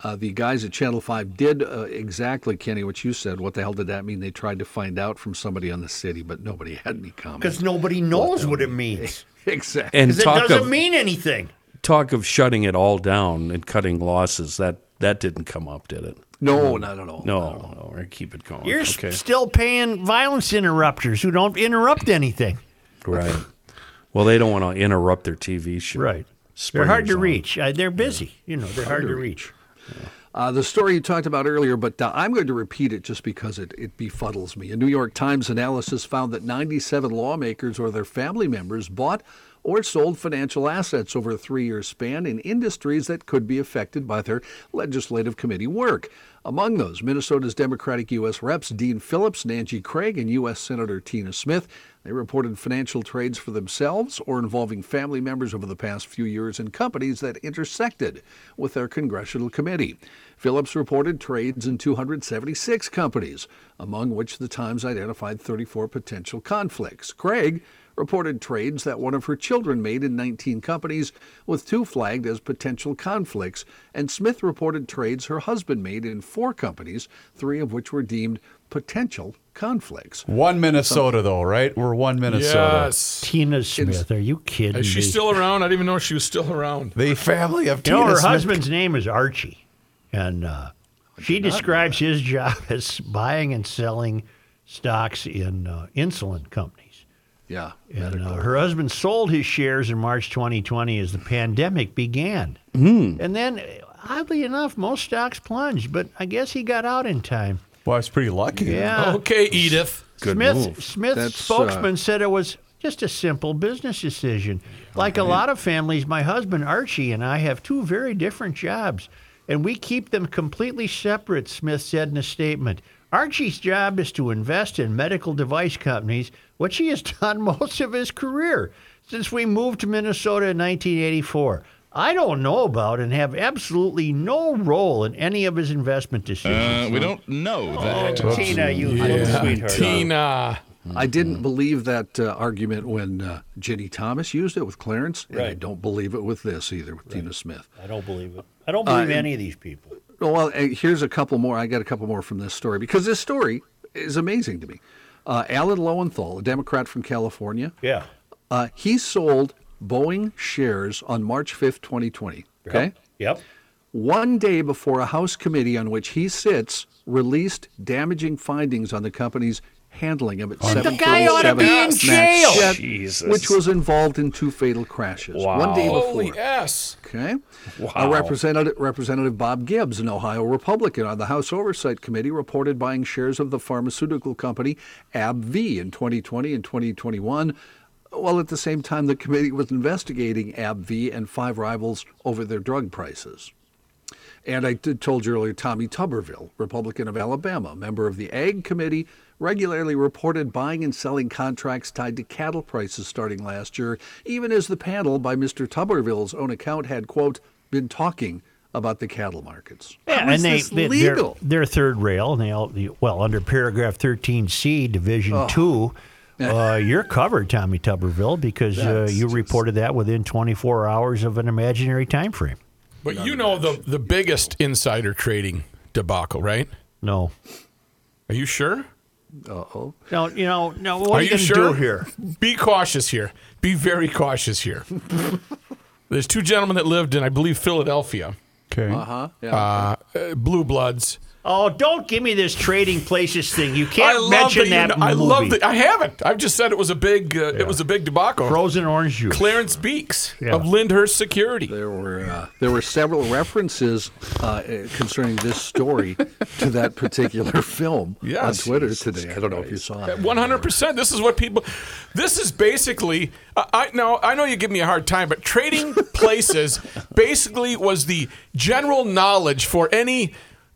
G: Uh, the guys at Channel 5 did uh, exactly, Kenny, what you said. What the hell did that mean? They tried to find out from somebody on the city, but nobody had any comment.
A: Because nobody knows what it means.
G: Exactly.
F: And
A: Because it
F: talk
A: doesn't
F: of
A: mean anything.
F: talk of shutting it all down and cutting losses. That that didn't come up, did it?
G: No, not at all.
F: No, no. We're gonna keep it going.
A: You're
F: okay.
A: still paying violence interrupters who don't interrupt anything.
F: right. Well, they don't want to interrupt their TV show.
A: Right. They're hard to
F: on.
A: reach. Uh, they're busy. You know, they're hard, to reach.
G: Uh, the story you talked about earlier, but uh, I'm going to repeat it just because it, it befuddles me. A New York Times analysis found that 97 lawmakers or their family members bought or sold financial assets over a three year span in industries that could be affected by their legislative committee work. Among those, Minnesota's Democratic U.S. Reps Dean Phillips, Nancy Craig, and U.S. Senator Tina Smith. They reported financial trades for themselves or involving family members over the past few years in companies that intersected with their congressional committee. Phillips reported trades in 276 companies, among which the Times identified 34 potential conflicts. Craig reported trades that one of her children made in 19 companies, with two flagged as potential conflicts, and Smith reported trades her husband made in four companies, three of which were deemed potential conflicts.
D: one Minnesota though, right? We're one Minnesota.
C: Yes.
A: Tina Smith, are you kidding
C: Is she
A: me?
C: still around? I didn't even know she was still around.
D: The family of
A: You know, her
D: Smith.
A: husband's name is Archie, and uh, she describes his job as buying and selling stocks in uh, insulin companies.
G: Yeah.
A: And uh, her husband sold his shares in March 2020 as the pandemic began.
D: Hmm.
A: And then, oddly enough, most stocks plunged, but I guess he got out in time.
D: Well, I was pretty lucky.
A: Yeah.
C: Okay, Edith.
F: Good
A: Smith,
F: move.
A: Smith's
G: That's, uh,
A: spokesman said it was just a simple business decision. Like a lot of families, my husband Archie and I have two very different jobs, and we keep them completely separate, Smith said in a statement. Archie's job is to invest in medical device companies, which he has done most of his career since we moved to Minnesota in 1984. I don't know about and have absolutely no role in any of his investment decisions.
E: Uh, we don't know that.
A: Oh, Tina, you little sweetheart.
C: Tina.
G: I didn't believe that uh, argument when uh, Ginni Thomas used it with Clarence, and I don't believe it with this either, with Tina Smith.
A: I don't believe it. I don't believe
G: Uh,
A: any of these people.
G: Well, uh, here's a couple more. I got a couple more from this story because this story is amazing to me. Uh, Alan Lowenthal, a Democrat from California,
A: Yeah.
G: uh, he sold Boeing shares on March 5th, 2020. Okay.
A: Yep.
G: One day before a House committee on which he sits released damaging findings on the company's handling of its
A: The guy ought to
G: 747
A: be in
G: MAX
A: jail.
G: jet,
F: Jesus.
G: which was involved in two fatal crashes. One day before.
C: Holy S.
G: Okay. A representative, Representative Bob Gibbs, an Ohio Republican on the House Oversight Committee, reported buying shares of the pharmaceutical company AbbVie in 2020 and 2021, while at the same time the committee was investigating AbbVie and five rivals over their drug prices. And I did told you earlier, Tommy Tuberville, Republican of Alabama, member of the Ag Committee, regularly reported buying and selling contracts tied to cattle prices starting last year, even as the panel, by Mr. Tuberville's own account, had, quote, been talking about the cattle markets.
A: Yeah, and they, they
G: legal?
A: they're, they're third rail. And they all, well under paragraph 13C, division
G: Oh.
A: two. Uh, you're covered, Tommy Tuberville, because uh, you
G: just-
A: reported that within 24 hours of an imaginary time frame.
C: But you know the the biggest insider trading debacle, right?
A: No,
C: Are you sure?
G: Uh-oh.
A: No, you know, no. What
C: Are
A: are,
C: you
A: you going to
C: sure?
A: do here?
C: Be cautious here. Be very cautious here. There's two gentlemen that lived in, I believe, Philadelphia,
D: Okay.
G: Uh-huh. Yeah.
C: uh, uh, blue bloods.
A: Oh, don't give me this trading places thing. You can't
C: I love
A: mention
C: that. you
A: that
C: know- I
A: movie.
C: love that. I haven't. I've just said it was a big. Uh, It was a big debacle.
A: Frozen orange juice.
C: Clarence Beeks
A: Yeah.
C: of Lyndhurst Security.
G: There were uh, there were several references uh, uh, concerning this story to that particular film
C: Yes.
G: on Twitter today. I don't know if you saw it.
C: One hundred percent. This is what people. This is basically. I I now I know you give me a hard time, but trading places basically was the general knowledge for any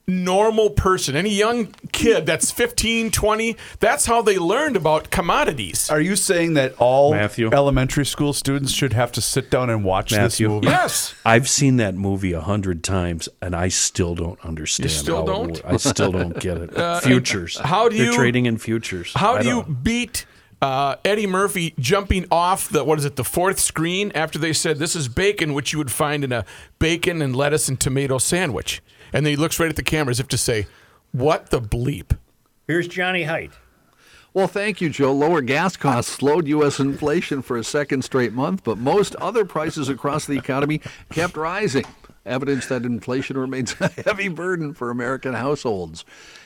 C: normal person, any young kid that's 15, 20. That's how they learned about commodities.
D: Are you saying that all
F: Matthew?
D: elementary school students should have to sit down and watch
F: Matthew?
D: this movie?
C: Yes.
F: I've seen that movie a hundred times, and I still don't understand.
C: still
F: how
C: don't?
F: wo- I still don't get it.
C: Uh,
F: futures.
C: how do
F: They're
C: you-
F: trading in futures?
C: How do you beat uh, Eddie Murphy jumping off the what is it the fourth screen after they said this is bacon, which you would find in a bacon and lettuce and tomato sandwich, and then he looks right at the camera as if to say, "What the bleep."
A: Here's Johnny Height.
G: Well, thank you, Joe. Lower gas costs slowed U.S. inflation for a second straight month, but most other prices across the economy kept rising. Evidence that inflation remains a heavy burden for American households.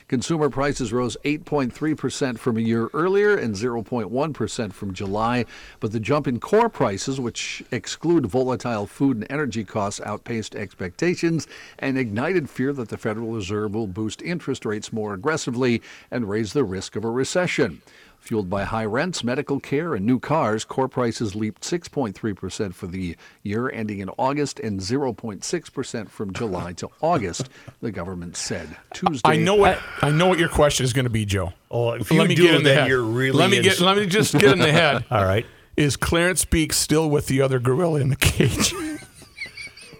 G: Consumer prices rose 8.3% from a year earlier and 0.1% from July, but the jump in core prices, which exclude volatile food and energy costs, outpaced expectations and ignited fear that the Federal Reserve will boost interest rates more aggressively and raise the risk of a recession. Fueled by high rents, medical care, and new cars, core prices leaped 6.3% for the year ending in August and 0.6% from July to August, the government said Tuesday.
C: I know what I know what your question is going to be, Joe.
A: Oh, if
C: let
A: you
C: me
A: do,
C: get in the head.
A: you're really
C: let me
A: in
C: get let me just get in the head.
A: All right.
C: Is Clarence Beeks still with the other gorilla in the cage?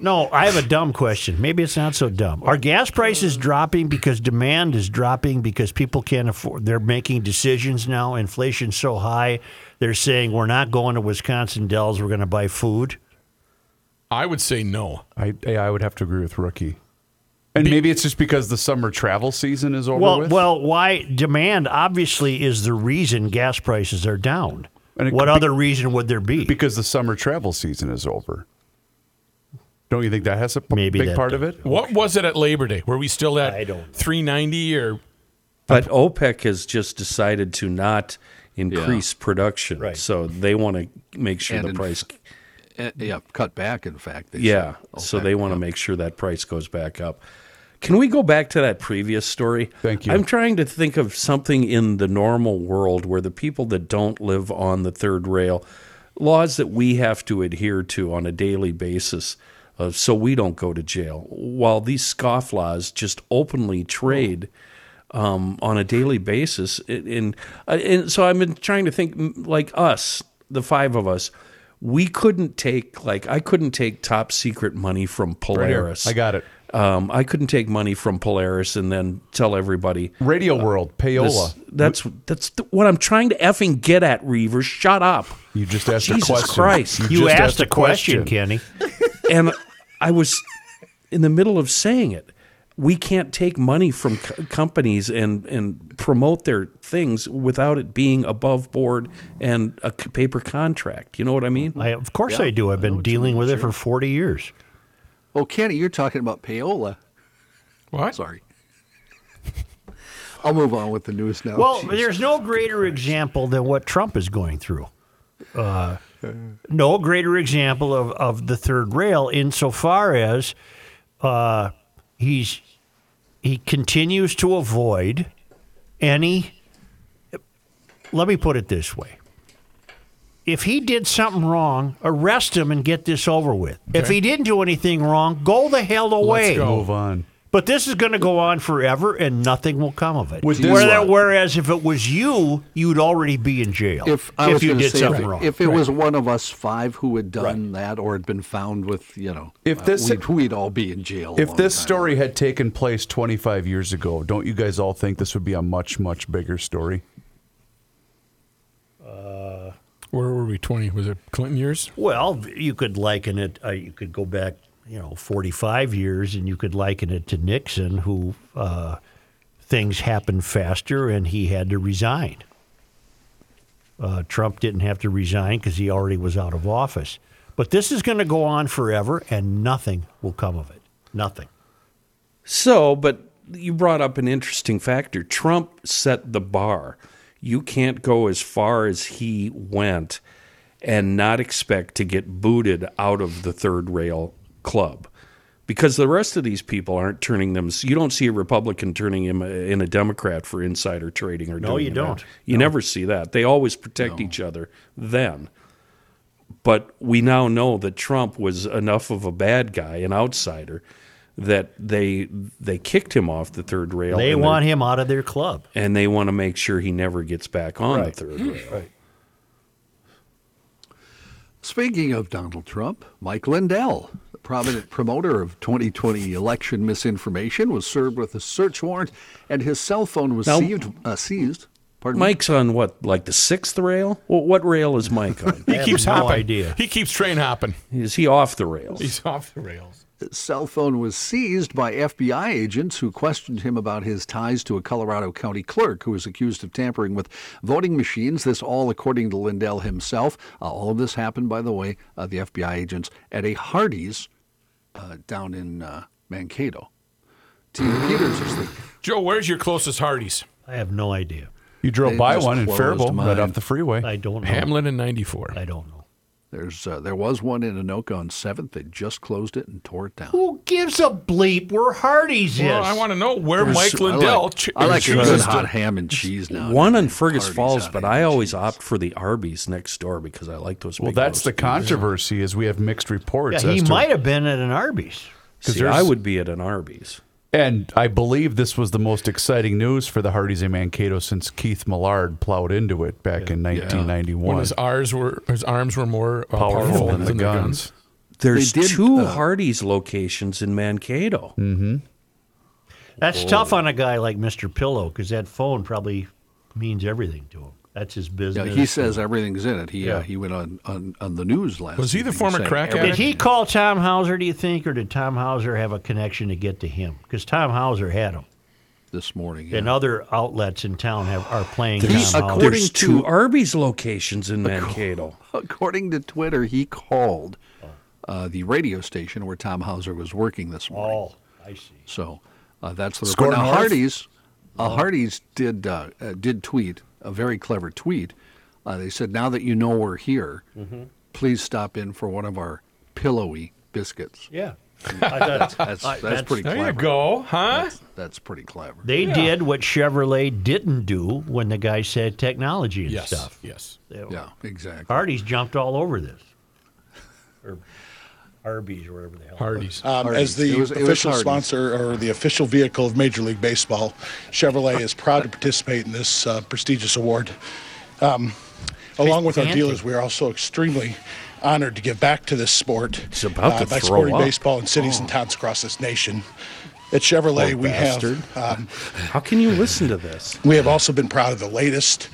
A: No, I have a dumb question. Maybe it's not so dumb. Are gas prices dropping because demand is dropping because people can't afford? They're making decisions now. Inflation's so high, they're saying we're not going to Wisconsin Dells. We're going to buy food.
C: I would say no.
D: I, yeah, I would have to agree with Rookie. And maybe it's just because the summer travel season is over
A: Well,
D: with.
A: well, why demand obviously is the reason gas prices are down.
D: And
A: What
D: be-
A: other reason would there be?
D: because the summer travel season is over. Don't you think that has a p-
A: Maybe
D: big
A: that
D: part of
A: does.
D: it?
C: What was it at Labor Day? Were we still at
A: I don't-
C: 390 or
F: But OPEC has just decided to not increase production,
A: Right.
F: so they want to make sure
G: And
F: the
G: in-
F: price.
G: Uh, yeah, cut back, in fact. They
F: Yeah,
G: said.
F: so
G: OPEC,
F: they want to make sure that price goes back up. Can we go back to that previous story?
D: Thank you.
F: I'm trying to think of something in the normal world where the people that don't live on the third rail, laws that we have to adhere to on a daily basis, uh, so we don't go to jail. While these scofflaws just openly trade um, on a daily basis, and, and, uh, and so I've been trying to think, like us, the five of us. We couldn't take like I couldn't take top secret money from
D: Right.
F: Polaris.
D: I got it.
F: Um, I couldn't take money from Polaris and then tell everybody
D: Radio World, payola.
F: this- that's that's th- what I'm trying to effing get at, Reuvers. Shut up.
D: you just asked
F: Jesus
D: a question.
F: Christ.
A: you
D: just
A: asked a question, Kenny.
F: and I was in the middle of saying it. We can't take money from co- companies and and promote their things without it being above board and a c- paper contract. You know what I mean?
A: I, of course I do. I've been dealing with it for 40 years.
G: Oh, Kenny, you're talking about payola.
C: what?
G: Sorry. I'll move on with the news now.
A: Well,
G: Jeez.
A: there's no greater example than what Trump is going through. Uh, no greater example of, of the third rail insofar as uh, he's he continues to avoid any. Let me put it this way: if he did something wrong, arrest him and get this over with. If he didn't do anything wrong, go the hell away.
C: go.
D: Move on.
A: But this is going to go on forever, and nothing will come of it.
D: With this
A: Where-
D: one.
A: whereas if it was you, you'd already be in jail
G: if I was
A: you did
G: say,
A: something
G: if,
A: wrong.
G: if it was one of us five who had done that or had been found with, you know,
D: If
G: uh,
D: this-
G: we'd, we'd all be in jail.
D: If this story
G: ago.
D: had taken place 25 years ago, don't you guys all think this would be a much, much bigger story?
C: Where were we? 20? Was it Clinton years?
A: well, you could liken it. Uh, you could go back, you know, forty-five years, and you could liken it to Nixon, who uh, things happened faster, and he had to resign. Uh, Trump didn't have to resign because he already was out of office. But this is going to go on forever, and nothing will come of it. Nothing.
F: So, but you brought up an interesting factor. Trump set the bar. You can't go as far as he went and not expect to get booted out of the third rail club. Because the rest of these people aren't turning them. You don't see a Republican turning him in a Democrat for insider trading or
A: No,
F: doing
A: you
F: that.
A: don't.
F: You never see that. They always protect each other then. But we now know that Trump was enough of a bad guy, an outsider, that they they kicked him off the third rail.
A: They want him out of their club.
F: and they want to make sure he never gets back on
A: Right.
F: the third hmm. rail.
G: Speaking of Donald Trump, Mike Lindell, the prominent promoter of 2020 election misinformation, was served with a search warrant, and his cell phone was
F: Now-
G: seized. Uh, seized. Pardon me?
F: Mike's on what, like the sixth rail? Well, what rail is Mike on?
C: He
A: have
C: keeps
A: no
C: hopping.
A: idea.
C: He keeps train hopping.
F: is he off the rails?
C: He's off the rails.
G: His cell phone was seized by FBI agents who questioned him about his ties to a Colorado County clerk who was accused of tampering with voting machines. This all according to Lindell himself. Uh, all of this happened, by the way, uh, the FBI agents at a Hardee's uh, down in uh, Mankato. Tina Peters is the
C: Joe, where's your closest Hardee's?
A: I have no idea.
D: You drove
G: They
D: by
G: just
D: one in
G: closed
D: Faribault, right
G: mine.
D: off the freeway.
A: I don't know.
C: Hamline and 94.
A: I don't know.
G: There's uh, there was one in Anoka on Seventh. They just closed it and tore it down.
A: Who gives a bleep where Hardee's
C: Well,
A: is?
C: I want to know where
G: There's-
C: Mike
G: I
C: Lindell
G: like,
C: ch-
G: I like a good hot ham and cheese now.
F: One in Fergus
G: Hardee's
F: Falls, but I always
G: cheese.
F: opt for the Arby's next door because I like those.
D: Well, that's the
F: roast beefs.
D: controversy is we have mixed reports.
A: yeah, he
D: as to-
A: might have been at an Arby's.
F: See, I would be at an Arby's.
D: And I believe this was the most exciting news for the Hardee's in Mankato since Keith Millard plowed into it back in
C: When
D: 1991.
C: his arms were his arms were more uh,
D: Powerful
C: powerful
D: than the
C: than
D: guns.
F: There's
G: did,
F: two
G: uh,
F: Hardee's locations in Mankato.
A: That's tough on a guy like Mr. Pillow because that phone probably means everything to him. That's his
G: Yeah,
A: business.
G: he says everything's in it. He uh, he went on, on, on the news last.
C: Was he the former
G: saying
C: crack
G: everything-
A: Did he call Tom Hauser, do you think, or did Tom Hauser have a connection to get to him? Because Tom Hauser had him.
G: this morning?
A: And other outlets in town have are playing
G: He-
A: Tom
G: according
F: There's
G: to-
F: two Arby's locations in Mankato.
G: According to Twitter, he called uh, the radio station where Tom Hauser was working this morning.
A: Oh, I see.
G: So uh, that's the
D: Score
G: report. Now
D: North?
G: Hardee's, uh, Hardee's did uh, uh, did tweet a very clever tweet. Uh, they said, "Now that you know we're here,
A: Mm-hmm.
G: please stop in for one of our pillowy biscuits."
A: Yeah. I thought-
G: That's
A: I-
G: that's, pretty
C: There
G: clever.
C: you go, huh?
G: That's, that's pretty clever.
A: They did what Chevrolet didn't do when the guy said technology and
C: Yes,
A: stuff.
C: yes.
A: They-
G: Yeah, exactly.
A: Hardee's jumped all over this. Or Arby's or whatever the hell.
C: Hardee's.
L: Um,
G: Hardee's.
L: as the
G: It was- it was
L: official
G: Hardee's.
L: sponsor or the official vehicle of Major League Baseball, Chevrolet is proud to participate in this uh, prestigious award. Um, along with our
A: fancy.
L: dealers, we are also extremely honored to give back to this sport uh,
F: He's about to
L: by
F: throw
L: supporting
F: up.
L: baseball in cities and towns across this nation. At Chevrolet,
F: Oh,
L: we
F: bastard.
L: have um,
F: How can you listen to this?
L: we have also been proud of the latest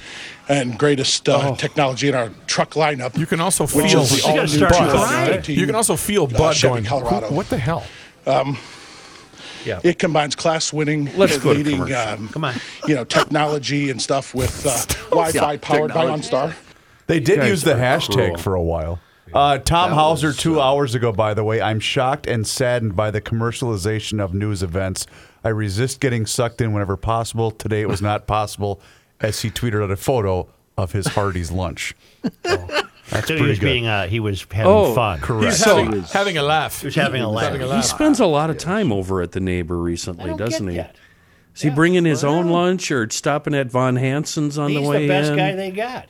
L: and greatest uh, technology in our truck lineup.
C: You can also feel
L: is the
A: You
L: all-new Bud
A: crying.
L: 19,
C: You can also feel
L: uh,
C: Bud
L: Chevy
C: going.
L: Colorado.
C: "Who- What the hell?
A: Yeah.
L: It combines class-winning,
F: Let's
L: leading, um,
A: Come on.
L: you know, technology and stuff with uh, Wi-Fi powered by. OnStar.
D: They did use the hashtag
F: cruel.
D: for a while. Uh, Tom
G: That
D: Hauser,
G: was,
D: two
G: uh,
D: hours ago, by the way, I'm shocked and saddened by the commercialization of news events. I resist getting sucked in whenever possible. Today it was not possible, as he tweeted out a photo of his Hardee's lunch. That's
A: So he
D: pretty
A: was
D: good.
A: being uh, he was having
F: Oh,
A: fun.
D: correct.
C: He's having, having a laugh.
A: He was having a laugh.
C: having a
F: He spends a lot of time over at the neighbor recently, doesn't he?
A: that.
F: Is he bringing his own lunch or stopping at Von Hanson's on
A: He's
F: the way in?
A: He's the best
F: in?
A: guy they got.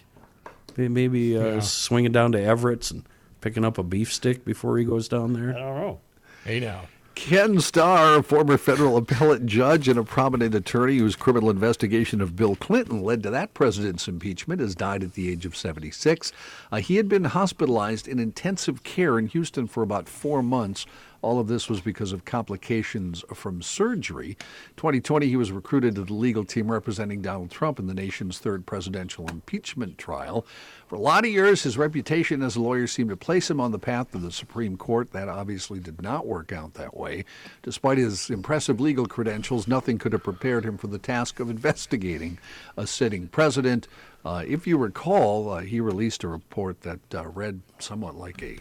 F: Maybe uh, swinging down to Everett's and picking up a beef stick before he goes down there.
A: I
F: there.
A: don't know.
C: Hey now.
G: Ken Starr, a former federal appellate judge and a prominent attorney whose criminal investigation of Bill Clinton led to that president's impeachment, has died at the age of 76. Uh, he had been hospitalized in intensive care in Houston for about four months All of this was because of complications from surgery. 2020, he was recruited to the legal team representing Donald Trump in the nation's third presidential impeachment trial. For a lot of years, his reputation as a lawyer seemed to place him on the path to the Supreme Court. That obviously did not work out that way. Despite his impressive legal credentials, nothing could have prepared him for the task of investigating a sitting president. Uh, if you recall, uh, he released a report that uh, read somewhat like a,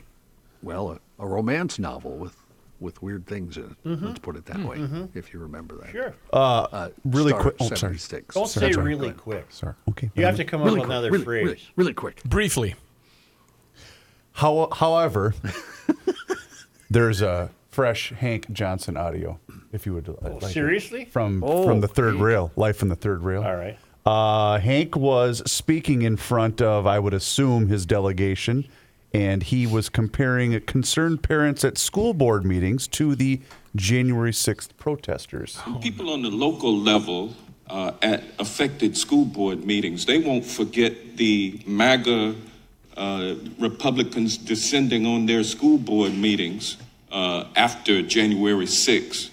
G: well, a, a romance novel with with weird things in it.
A: Mhm.
G: Let's put it that way,
A: Mhm.
G: if you remember that.
A: Sure.
D: Uh, really quick. Oh, sorry.
G: 76.
A: Don't
D: Sorry,
A: say
D: sorry.
A: really quick.
D: Sorry. Okay.
A: You have to come up
G: Really
A: with another
G: really,
A: phrase.
G: really, really quick.
C: Briefly.
D: How, however, there's a fresh Hank Johnson audio, if you would uh, like. it.
A: seriously?
D: From
A: Oh,
D: from the third
A: Hank.
D: rail, life in the third rail.
A: All right.
D: Uh, Hank was speaking in front of, I would assume, his delegation, and he was comparing concerned parents at school board meetings to the January 6th protesters.
M: People on the local level uh, at affected school board meetings, they won't forget the MAGA uh, Republicans descending on their school board meetings uh, after January 6th,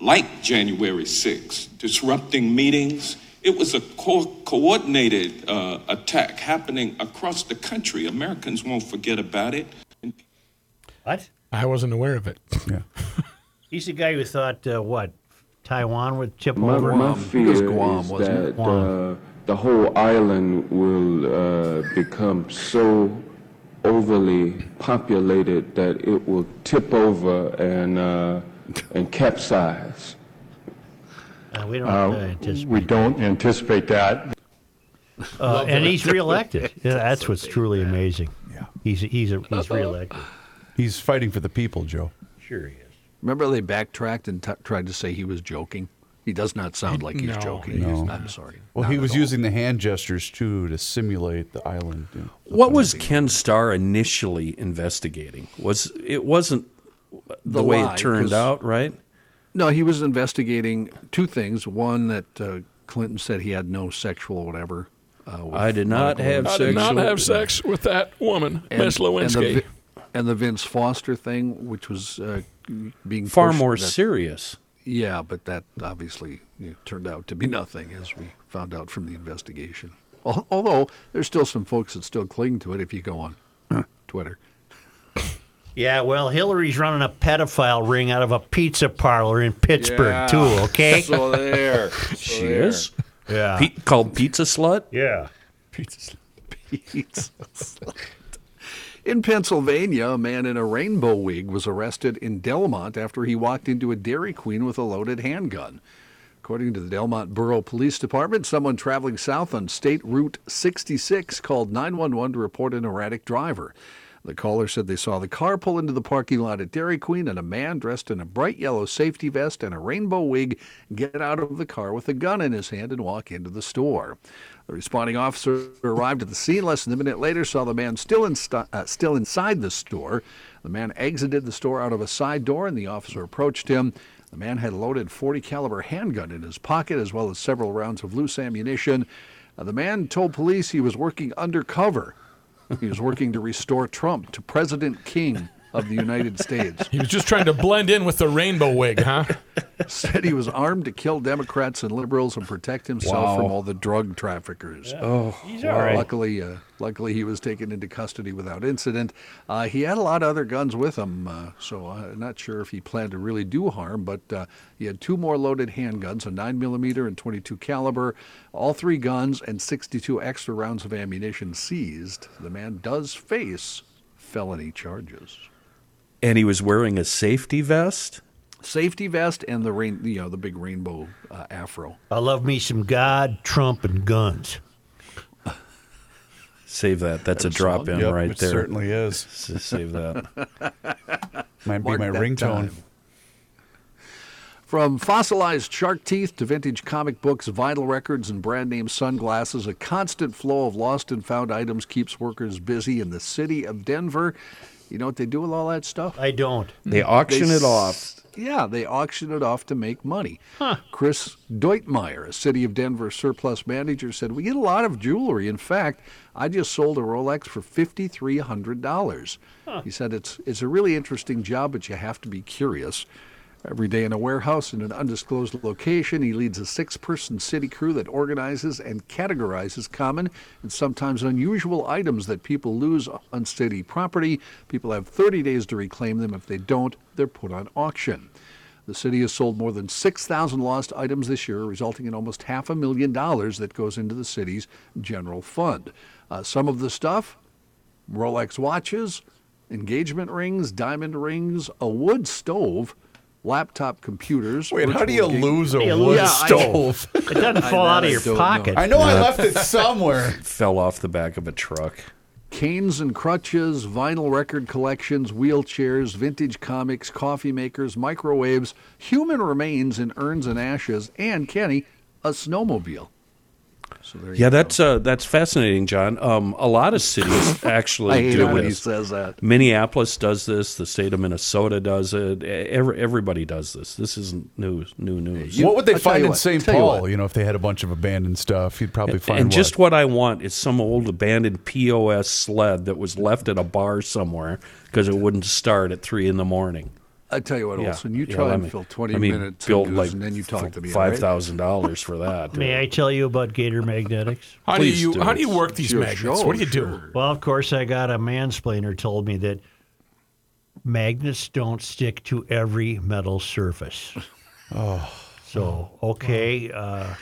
M: like January 6th, disrupting meetings. It was a co- coordinated uh, attack happening across the country. Americans won't forget about it.
A: What?
C: I wasn't aware of it.
D: Yeah.
A: He's the guy who thought uh, what Taiwan would tip
N: My,
A: over.
N: my fear is that uh, the whole island will uh, become so overly populated that it will tip over and uh, and capsize.
A: Uh, we don't
O: Uh,
A: uh, anticipate.
O: we don't anticipate that.
A: Uh, and he's reelected. Yeah, that's what's truly amazing. Yeah, he's he's a, he's reelected.
D: He's fighting for the people, Joe.
A: Sure he is.
G: Remember they backtracked and t- tried to say he was joking? He does not sound like he's
C: No.
G: joking.
D: No.
G: I'm sorry.
D: Well,
G: Not
D: he
G: at
D: was
G: all.
D: using the hand gestures too to simulate the island. you know.
F: What was Ken Starr initially investigating? Was it wasn't the,
G: The
F: way
G: lie,
F: it turned out, right?
G: No, he was investigating two things. One that uh, Clinton said he had no sexual whatever. Uh, with
F: I did not
G: Monica
F: have
G: Lewinsky.
C: I did not have sex with that woman,
G: And-
C: Miss
G: and the
C: Lewinsky.
G: And the Vince Foster thing, which was uh, being
F: Far more
G: that-
F: serious.
G: Yeah, but that obviously you know, turned out to be nothing, as we found out from the investigation. Although there's still some folks that still cling to it. If you go on Twitter,
A: Yeah, well, Hillary's running a pedophile ring out of a pizza parlor in Pittsburgh
G: Yeah.
A: too. Okay.
G: So there. So
F: She
G: there.
F: is.
A: yeah.
F: Pe- called Pizza Slut.
A: yeah.
G: Pizza slut. In Pennsylvania, a man in a rainbow wig was arrested in Delmont after he walked into a Dairy Queen with a loaded handgun. According to the Delmont Borough Police Department, someone traveling south on State Route 66 called 911 to report an erratic driver. The caller said they saw the car pull into the parking lot at Dairy Queen and a man dressed in a bright yellow safety vest and a rainbow wig get out of the car with a gun in his hand and walk into the store. The responding officer arrived at the scene less than a minute later, saw the man still, uh, still inside the store. The man exited the store out of a side door, and the officer approached him. The man had a loaded 40 caliber handgun in his pocket, as well as several rounds of loose ammunition. Uh, the man told police he was working undercover. He was working to restore Trump to President King of the United States.
C: He was just trying to blend in with the rainbow wig, huh?
G: Said he was armed to kill Democrats and liberals and protect himself
F: Wow.
G: from all the drug traffickers.
F: Oh,
A: He's all right.
G: Luckily, uh, luckily he was taken into custody without incident. Uh, he had a lot of other guns with him, uh, so I'm not sure if he planned to really do harm. But uh, he had two more loaded handguns, a 9 millimeter and 22 caliber, all three guns and 62 extra rounds of ammunition seized. The man does face felony charges.
F: And he was wearing a safety vest.
G: Safety vest and the rain, you know, the big rainbow uh, afro.
A: I love me some God, Trump, and guns.
F: Save that. That's a
G: That a
F: drop
G: song?
F: in
D: Yep,
F: right
D: it
F: there.
D: certainly is.
F: Save that.
D: Might be my
G: that
D: ringtone.
G: From fossilized shark teeth to vintage comic books, vinyl records, and brand name sunglasses, a constant flow of lost and found items keeps workers busy in the city of Denver. You know what they do with all that stuff?
A: I don't.
F: They auction
G: They
F: it off.
G: Yeah, they auction it off to make money. Chris Deutmeyer, a City of Denver surplus manager, said, We get a lot of jewelry. In fact, I just sold a Rolex for $5,300. He said, it's, it's a really interesting job, but you have to be curious. Every day in a warehouse in an undisclosed location, he leads a six person city crew that organizes and categorizes common and sometimes unusual items that people lose on city property. People have 30 days to reclaim them. If they don't, they're put on auction. The city has sold more than 6,000 lost items this year, resulting in almost half a million dollars that goes into the city's general fund. Uh, some of the stuff Rolex watches, engagement rings, diamond rings, a wood stove, laptop computers.
D: Wait, how do you
G: virtual game-
D: lose a
G: Yeah,
D: wood
G: I-
D: stove?
A: It doesn't fall out of your
G: don't know.
A: pocket.
D: I know I left it somewhere.
F: Fell off the back of a truck.
G: Canes and crutches, vinyl record collections, wheelchairs, vintage comics, coffee makers, microwaves, human remains in urns and ashes, and Kenny, a snowmobile. So there you
F: Yeah,
G: go.
F: that's uh, that's fascinating, John. Um, a lot of cities actually
G: I hate
F: do
G: it when he
F: this.
G: says that.
F: Minneapolis does this. The state of Minnesota does it. Every, everybody does this. This isn't news, new news.
D: what would they
G: I'll
D: find in St.
G: tell you
D: Paul? You, know, if they had a bunch of abandoned stuff, you'd probably find
F: and
D: what?
F: just what I want is some old abandoned POS sled that was left at a bar somewhere because it wouldn't start at three in the morning.
G: I tell you what,
F: Yeah.
G: Olson, you
F: Yeah,
G: try and
F: me-
G: fill 20
F: let me
G: minutes
F: build like
G: and then you talk to me. all
F: Five
G: right?
F: thousand dollars for that.
A: May I tell you about Gator Magnetics?
C: How do you
F: do.
C: how do you work these
G: Sure,
C: magnets?
G: sure,
C: what do you do?
G: sure.
A: Well, of course, I got a mansplainer told me that magnets don't stick to every metal surface.
D: oh,
A: So, okay, uh,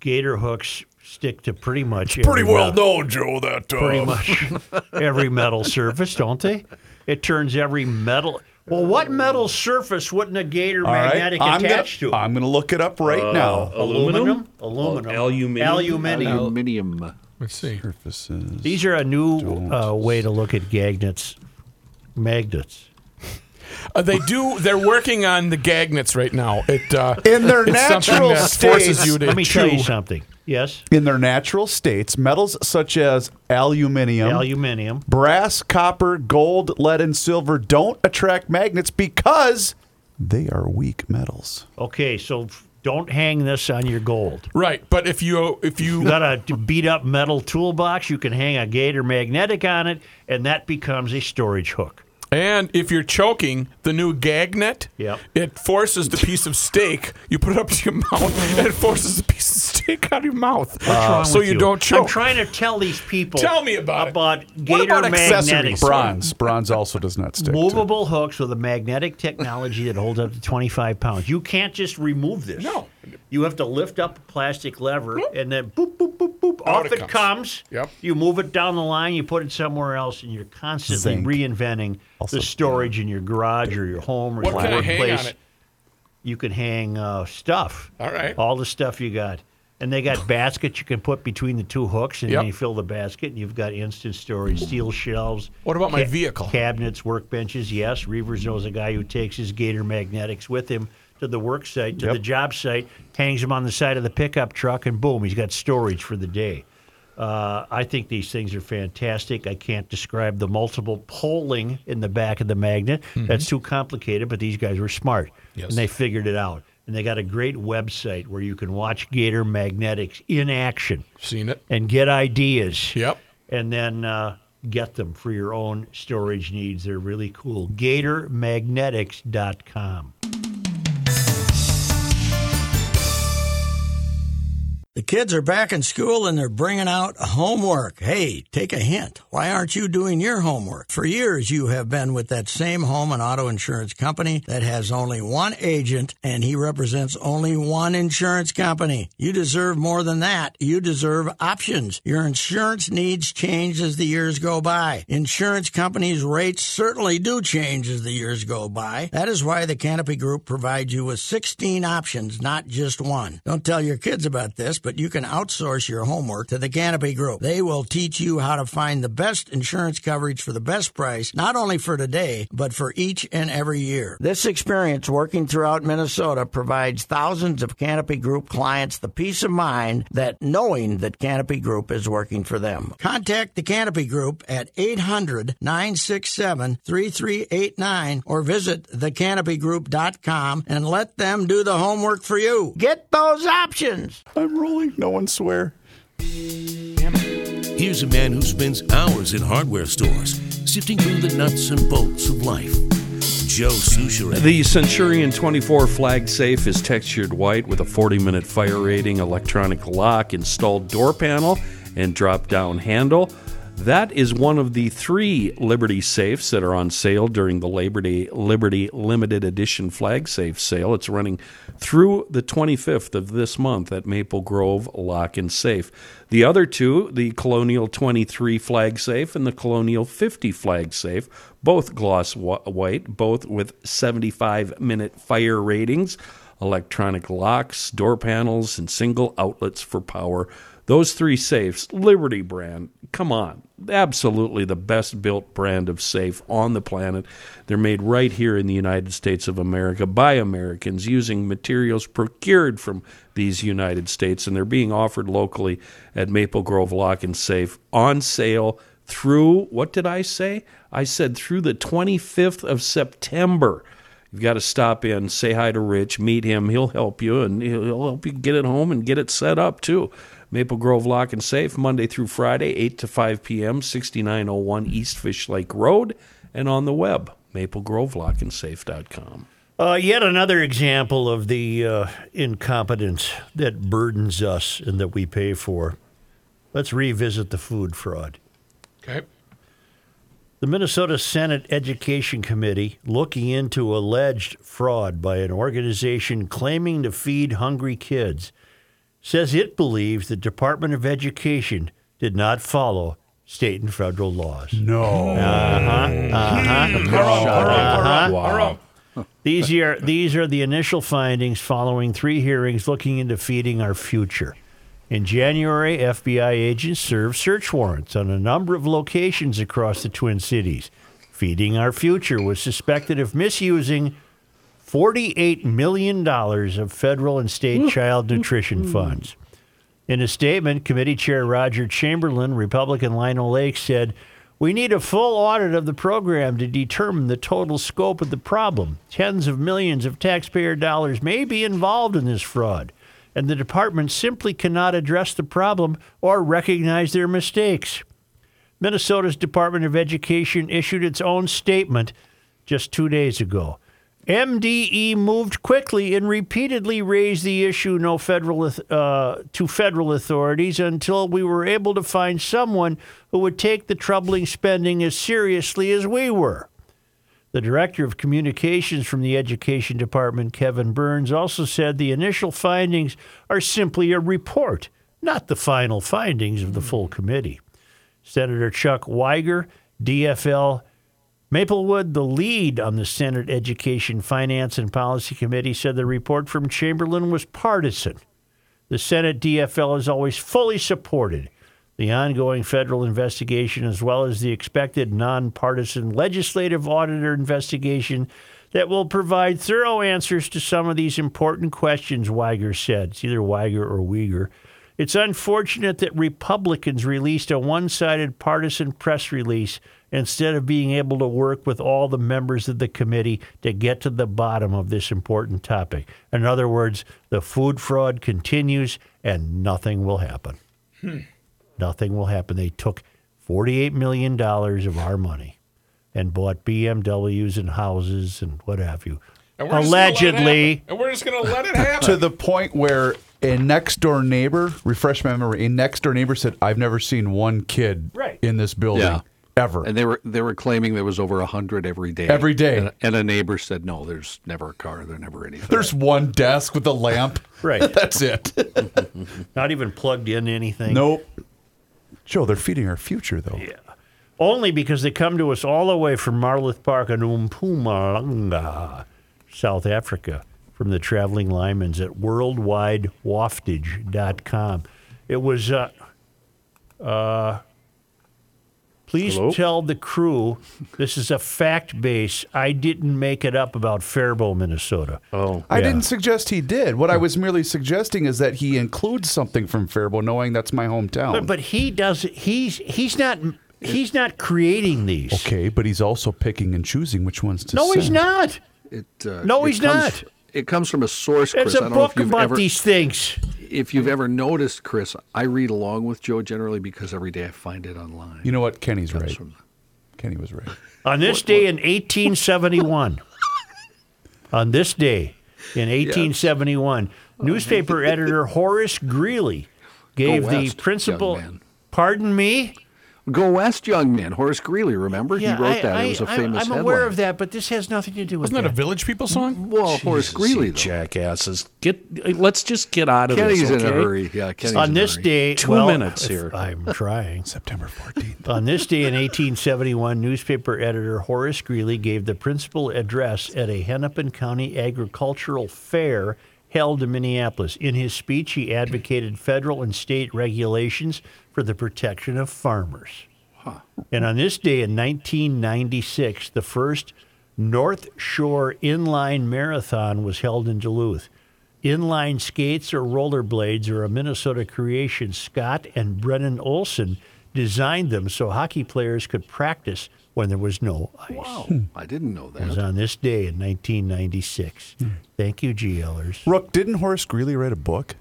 A: gator hooks stick to pretty much
D: pretty
A: every
D: well
A: metal-
D: known, Joe. That uh,
A: pretty much every metal surface, don't they? It turns every metal. Well, what metal surface wouldn't a gator
D: All right,
A: magnetic
D: I'm gonna,
A: attach to?
D: I'm going to look it up right
F: Uh,
D: now.
A: Aluminum, aluminum,
F: aluminium?
A: aluminium.
G: Aluminium.
C: Let's see.
D: Surfaces.
A: These are a new uh, way to look at magnets. Magnets.
C: Uh, they do. They're working on the gagnets right now. It uh,
D: In their natural
C: that forces
D: states-
C: you to
A: Let me
C: chew.
A: tell you something. Yes,
D: In their natural states, metals such as aluminium,
A: aluminium.
D: brass, copper, gold, lead, and silver don't attract magnets because they are weak metals.
A: Okay, so f- don't hang this on your gold.
C: Right, but if you if you
A: You got a beat up metal toolbox, you can hang a gator magnetic on it, and that becomes a storage hook.
C: And if you're choking, the new gag net,
A: Yep.
C: it forces the piece of steak. You put it up to your mouth, and it forces the piece of steak out of your mouth,
A: What's wrong uh,
C: so
A: with
C: you, don't choke.
A: I'm trying to tell these people.
C: Tell me about it.
A: about
C: What
A: gator
C: about accessories?
A: magnetics.
D: Bronze. Bronze also does not stick. to-
A: Movable hooks with a magnetic technology that holds up to 25 pounds. You can't just remove this.
C: No.
A: You have to lift up a plastic lever and then boop, boop, boop, boop, off
C: it
A: it
C: comes.
A: comes.
C: Yep.
A: You move it down the line, you put it somewhere else, and you're constantly
D: Zinc.
A: reinventing
D: Also-
A: the storage in your garage or your home or
C: What
A: your
C: can I
A: workplace.
C: on it?
A: You can hang uh, stuff.
C: All right.
A: All the stuff you got. And they got baskets you can put between the two hooks, and
C: Yep.
A: then you fill the basket, and you've got instant storage, steel shelves.
C: What about my
A: ca-
C: vehicle?
A: Cabinets, workbenches. Yes, Reuvers knows a guy who takes his Gator magnetics with him to the work site, to
D: Yep.
A: the job site, hangs them on the side of the pickup truck, and boom, he's got storage for the day. Uh, I think these things are fantastic. I can't describe the multiple polling in the back of the magnet. That's too complicated, but these guys were smart.
C: Yes.
A: And they figured it out. And they got a great website where you can watch Gator Magnetics in action
C: Seen it?
A: and get ideas.
C: Yep.
A: And then uh, get them for your own storage needs. They're really cool. GatorMagnetics.com.
P: The kids are back in school and they're bringing out homework. Hey, take a hint. Why aren't you doing your homework? For years, you have been with that same home and auto insurance company that has only one agent and he represents only one insurance company. You deserve more than that. You deserve options. Your insurance needs change as the years go by. Insurance companies' rates certainly do change as the years go by. That is why the Canopy Group provides you with 16 options, not just one. Don't tell your kids about this but you can outsource your homework to the Canopy Group. They will teach you how to find the best insurance coverage for the best price, not only for today, but for each and every year. This experience working throughout Minnesota provides thousands of Canopy Group clients the peace of mind that knowing that Canopy Group is working for them. Contact the Canopy Group at 800 967 3389 or visit thecanopygroup.com and let them do the homework for you. Get those options.
D: I'm rolling. No one swear.
K: Here's a man who spends hours in hardware stores sifting through the nuts and bolts of life. Joe Soucheray.
F: The Centurion 24 flag safe is textured white with a 40 minute fire rating, electronic lock, installed door panel, and drop down handle. That is one of the three Liberty safes that are on sale during the Labor Day Liberty Limited Edition flag safe sale. It's running through the 25th of this month at Maple Grove Lock and Safe. The other two, the Colonial 23 flag safe and the Colonial 50 flag safe, both gloss white, both with 75 minute fire ratings, electronic locks, door panels, and single outlets for power. Those three safes, Liberty brand, come on, absolutely the best built brand of safe on the planet. They're made right here in the United States of America by Americans using materials procured from these United States, and they're being offered locally at Maple Grove Lock and Safe on sale through, what did I say? I said through the 25th of September. You've got to stop in, say hi to Rich, meet him. He'll help you, and he'll help you get it home and get it set up too. Maple Grove Lock and Safe, Monday through Friday, 8 to 5 p.m., 6901 East Fish Lake Road, and on the web, maplegrovelockandsafe.com.
A: Uh, yet another example of the uh, incompetence that burdens us and that we pay for. Let's revisit the food fraud.
C: Okay.
A: The Minnesota Senate Education Committee looking into alleged fraud by an organization claiming to feed hungry kids says it believes the Department of Education did not follow state and federal laws.
D: No.
A: Uh-huh. Uh-huh. Uh-huh. These are these are the initial findings following three hearings looking into feeding our future. In January, FBI agents served search warrants on a number of locations across the Twin Cities. Feeding Our Future was suspected of misusing $48 million of federal and state mm. child nutrition mm-hmm. funds. In a statement, Committee Chair Roger Chamberlain, Republican Lino Lakes, said, We need a full audit of the program to determine the total scope of the problem. Tens of millions of taxpayer dollars may be involved in this fraud, and the department simply cannot address the problem or recognize their mistakes. Minnesota's Department of Education issued its own statement just two days ago. MDE moved quickly and repeatedly raised the issue no federal uh, to federal authorities until we were able to find someone who would take the troubling spending as seriously as we were. The director of communications from the Education Department, Kevin Burns, also said the initial findings are simply a report, not the final findings of the full committee. Senator Chuck Wiger, DFL Maplewood, the lead on the Senate Education, Finance, and Policy Committee, said the report from Chamberlain was partisan. The Senate DFL has always fully supported the ongoing federal investigation as well as the expected nonpartisan legislative auditor investigation that will provide thorough answers to some of these important questions, Wiger said. It's either Wiger or Uyghur. It's unfortunate that Republicans released a one sided partisan press release instead of being able to work with all the members of the committee to get to the bottom of this important topic. In other words, the food fraud continues and nothing will happen.
C: Hmm.
A: Nothing will happen. They took $48 million of our money and bought BMWs and houses and what have you.
C: And we're gonna
A: Allegedly.
C: And we're just going to let it happen.
D: to the point where a next door neighbor, refresh my memory, a next door neighbor said, "I've never seen one kid
G: Right.
D: in this building
G: Yeah.
D: Ever."
G: And they were they were claiming there was over a hundred every day.
D: Every day.
G: And, and a neighbor said, "No, there's never a car. There's never anything."
D: There's one desk with a lamp.
A: Right.
D: That's it.
A: Not even plugged in anything.
D: Nope. Joe, they're feeding our future, though.
A: Yeah. Only because they come to us all the way from Marloth Park in Mpumalanga, South Africa. from the traveling Lymans at worldwidewaftage.com. It was, uh, uh, please
F: Hello?
A: tell the crew this is a fact base. I didn't make it up about Faribault, Minnesota.
F: Oh,
D: I
A: Yeah.
D: didn't suggest he did. What I was merely suggesting is that he includes something from Faribault, knowing that's my hometown.
A: But, but he does. He's he's not he's not creating these.
D: okay, but he's also picking and choosing which ones to
A: No, he's not.
G: It, uh,
A: No,
G: it
A: he's
G: comes-
A: not.
G: It comes from a source, Chris.
A: It's
G: I
A: a
G: don't know if
A: book
G: you've
A: about
G: ever,
A: these things.
G: If you've ever noticed, Chris, I read along with Joe generally because every day I find it online.
D: You know what? Kenny's right.
G: from-
D: Kenny was right.
A: On this day in 1871, on this day in 1871, newspaper editor Horace Greeley gave
G: Go
A: the principal. Pardon me.
G: Go West, young man. Horace Greeley, remember? he wrote
A: I,
G: that.
A: I,
G: it was a
A: I-
G: famous
A: I'm
G: headline.
A: aware of that, but this has nothing to do with
C: Wasn't that a. Village People song?
G: Well, Horace Greeley, though.
F: jackasses. Get. Let's just get out of
G: Kenny's
F: this.
G: in
F: okay?
G: a hurry. Yeah, Kenny's
A: on
G: in a
A: this
G: hurry.
A: day,
F: Two
A: well,
F: minutes here.
A: I'm trying.
D: September 14th.
A: On this day in 1871, newspaper editor Horace Greeley gave the principal address at a Hennepin County agricultural fair held in Minneapolis. In his speech, he advocated federal and state regulations for the protection of farmers. And on this day in 1996, the first North Shore Inline Marathon was held in Duluth. Inline skates or rollerblades are a Minnesota creation. Scott and Brennan Olson designed them so hockey players could practice when there was no ice.
G: Wow, I didn't know that.
A: It was
G: that.
A: on this day in 1996. Thank you, GLers.
D: Rook, didn't Horace Greeley write a book?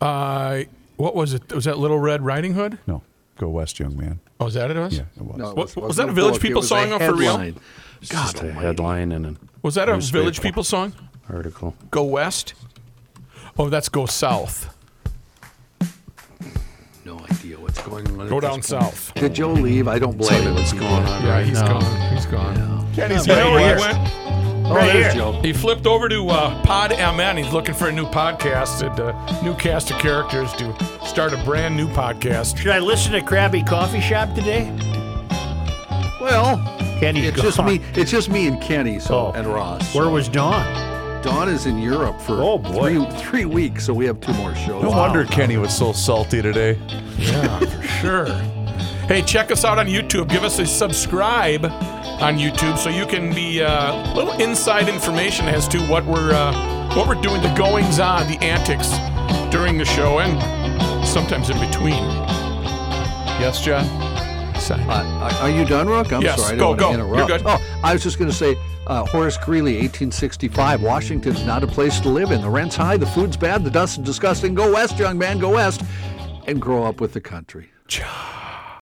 C: Uh, what was it? Was that Little Red Riding Hood?
D: No. Go West, young man.
C: Oh, is that it? Was?
D: Yeah, it was.
G: No, it was,
C: was
G: wasn't
C: that a Village
G: book,
C: People
G: it
C: song
G: a
C: for real?
G: headline.
F: It's just a headline and an
C: Was that a Village People song?
F: article.
C: Go West? Oh, that's Go South.
G: No idea what's going on.
C: Go down south.
G: Did Joe leave? I don't blame him.
F: What's going on
C: Yeah,
F: right
C: he's
F: now?
C: gone. He's gone. Kenny's
A: Yeah,
C: you know
A: right
C: where he went?
G: Oh,
A: Right
G: there's
A: here.
G: Joe.
C: He flipped over to uh, Pod MN. He's looking for a new podcast, and uh, new cast of characters to start a brand new podcast.
A: Should I listen to Krabby Coffee Shop today?
G: Well,
A: Kenny's
G: it's just
A: gone.
G: me. It's just me and Kenny. So
A: Oh.
G: and Ross.
A: Where was Dawn?
G: Dawn is in Europe for
A: Oh, boy.
G: three three weeks, so we have two more shows.
D: No wonder Kenny was so salty today.
C: Yeah, for sure. Hey, check us out on YouTube. Give us a subscribe on YouTube so you can be uh, a little inside information as to what we're uh, what we're doing, the goings on, the antics during the show, and sometimes in between.
D: Yes, John?
G: Uh, are you done, Rook? I'm
C: Yes,
G: sorry. I
C: go, go. You're good.
G: Oh, I was just going to say, uh, Horace Greeley, 1865. Washington's not a place to live in. The rent's high, the food's bad, the dust is disgusting. Go west, young man, go west, and grow up with the country.
C: John.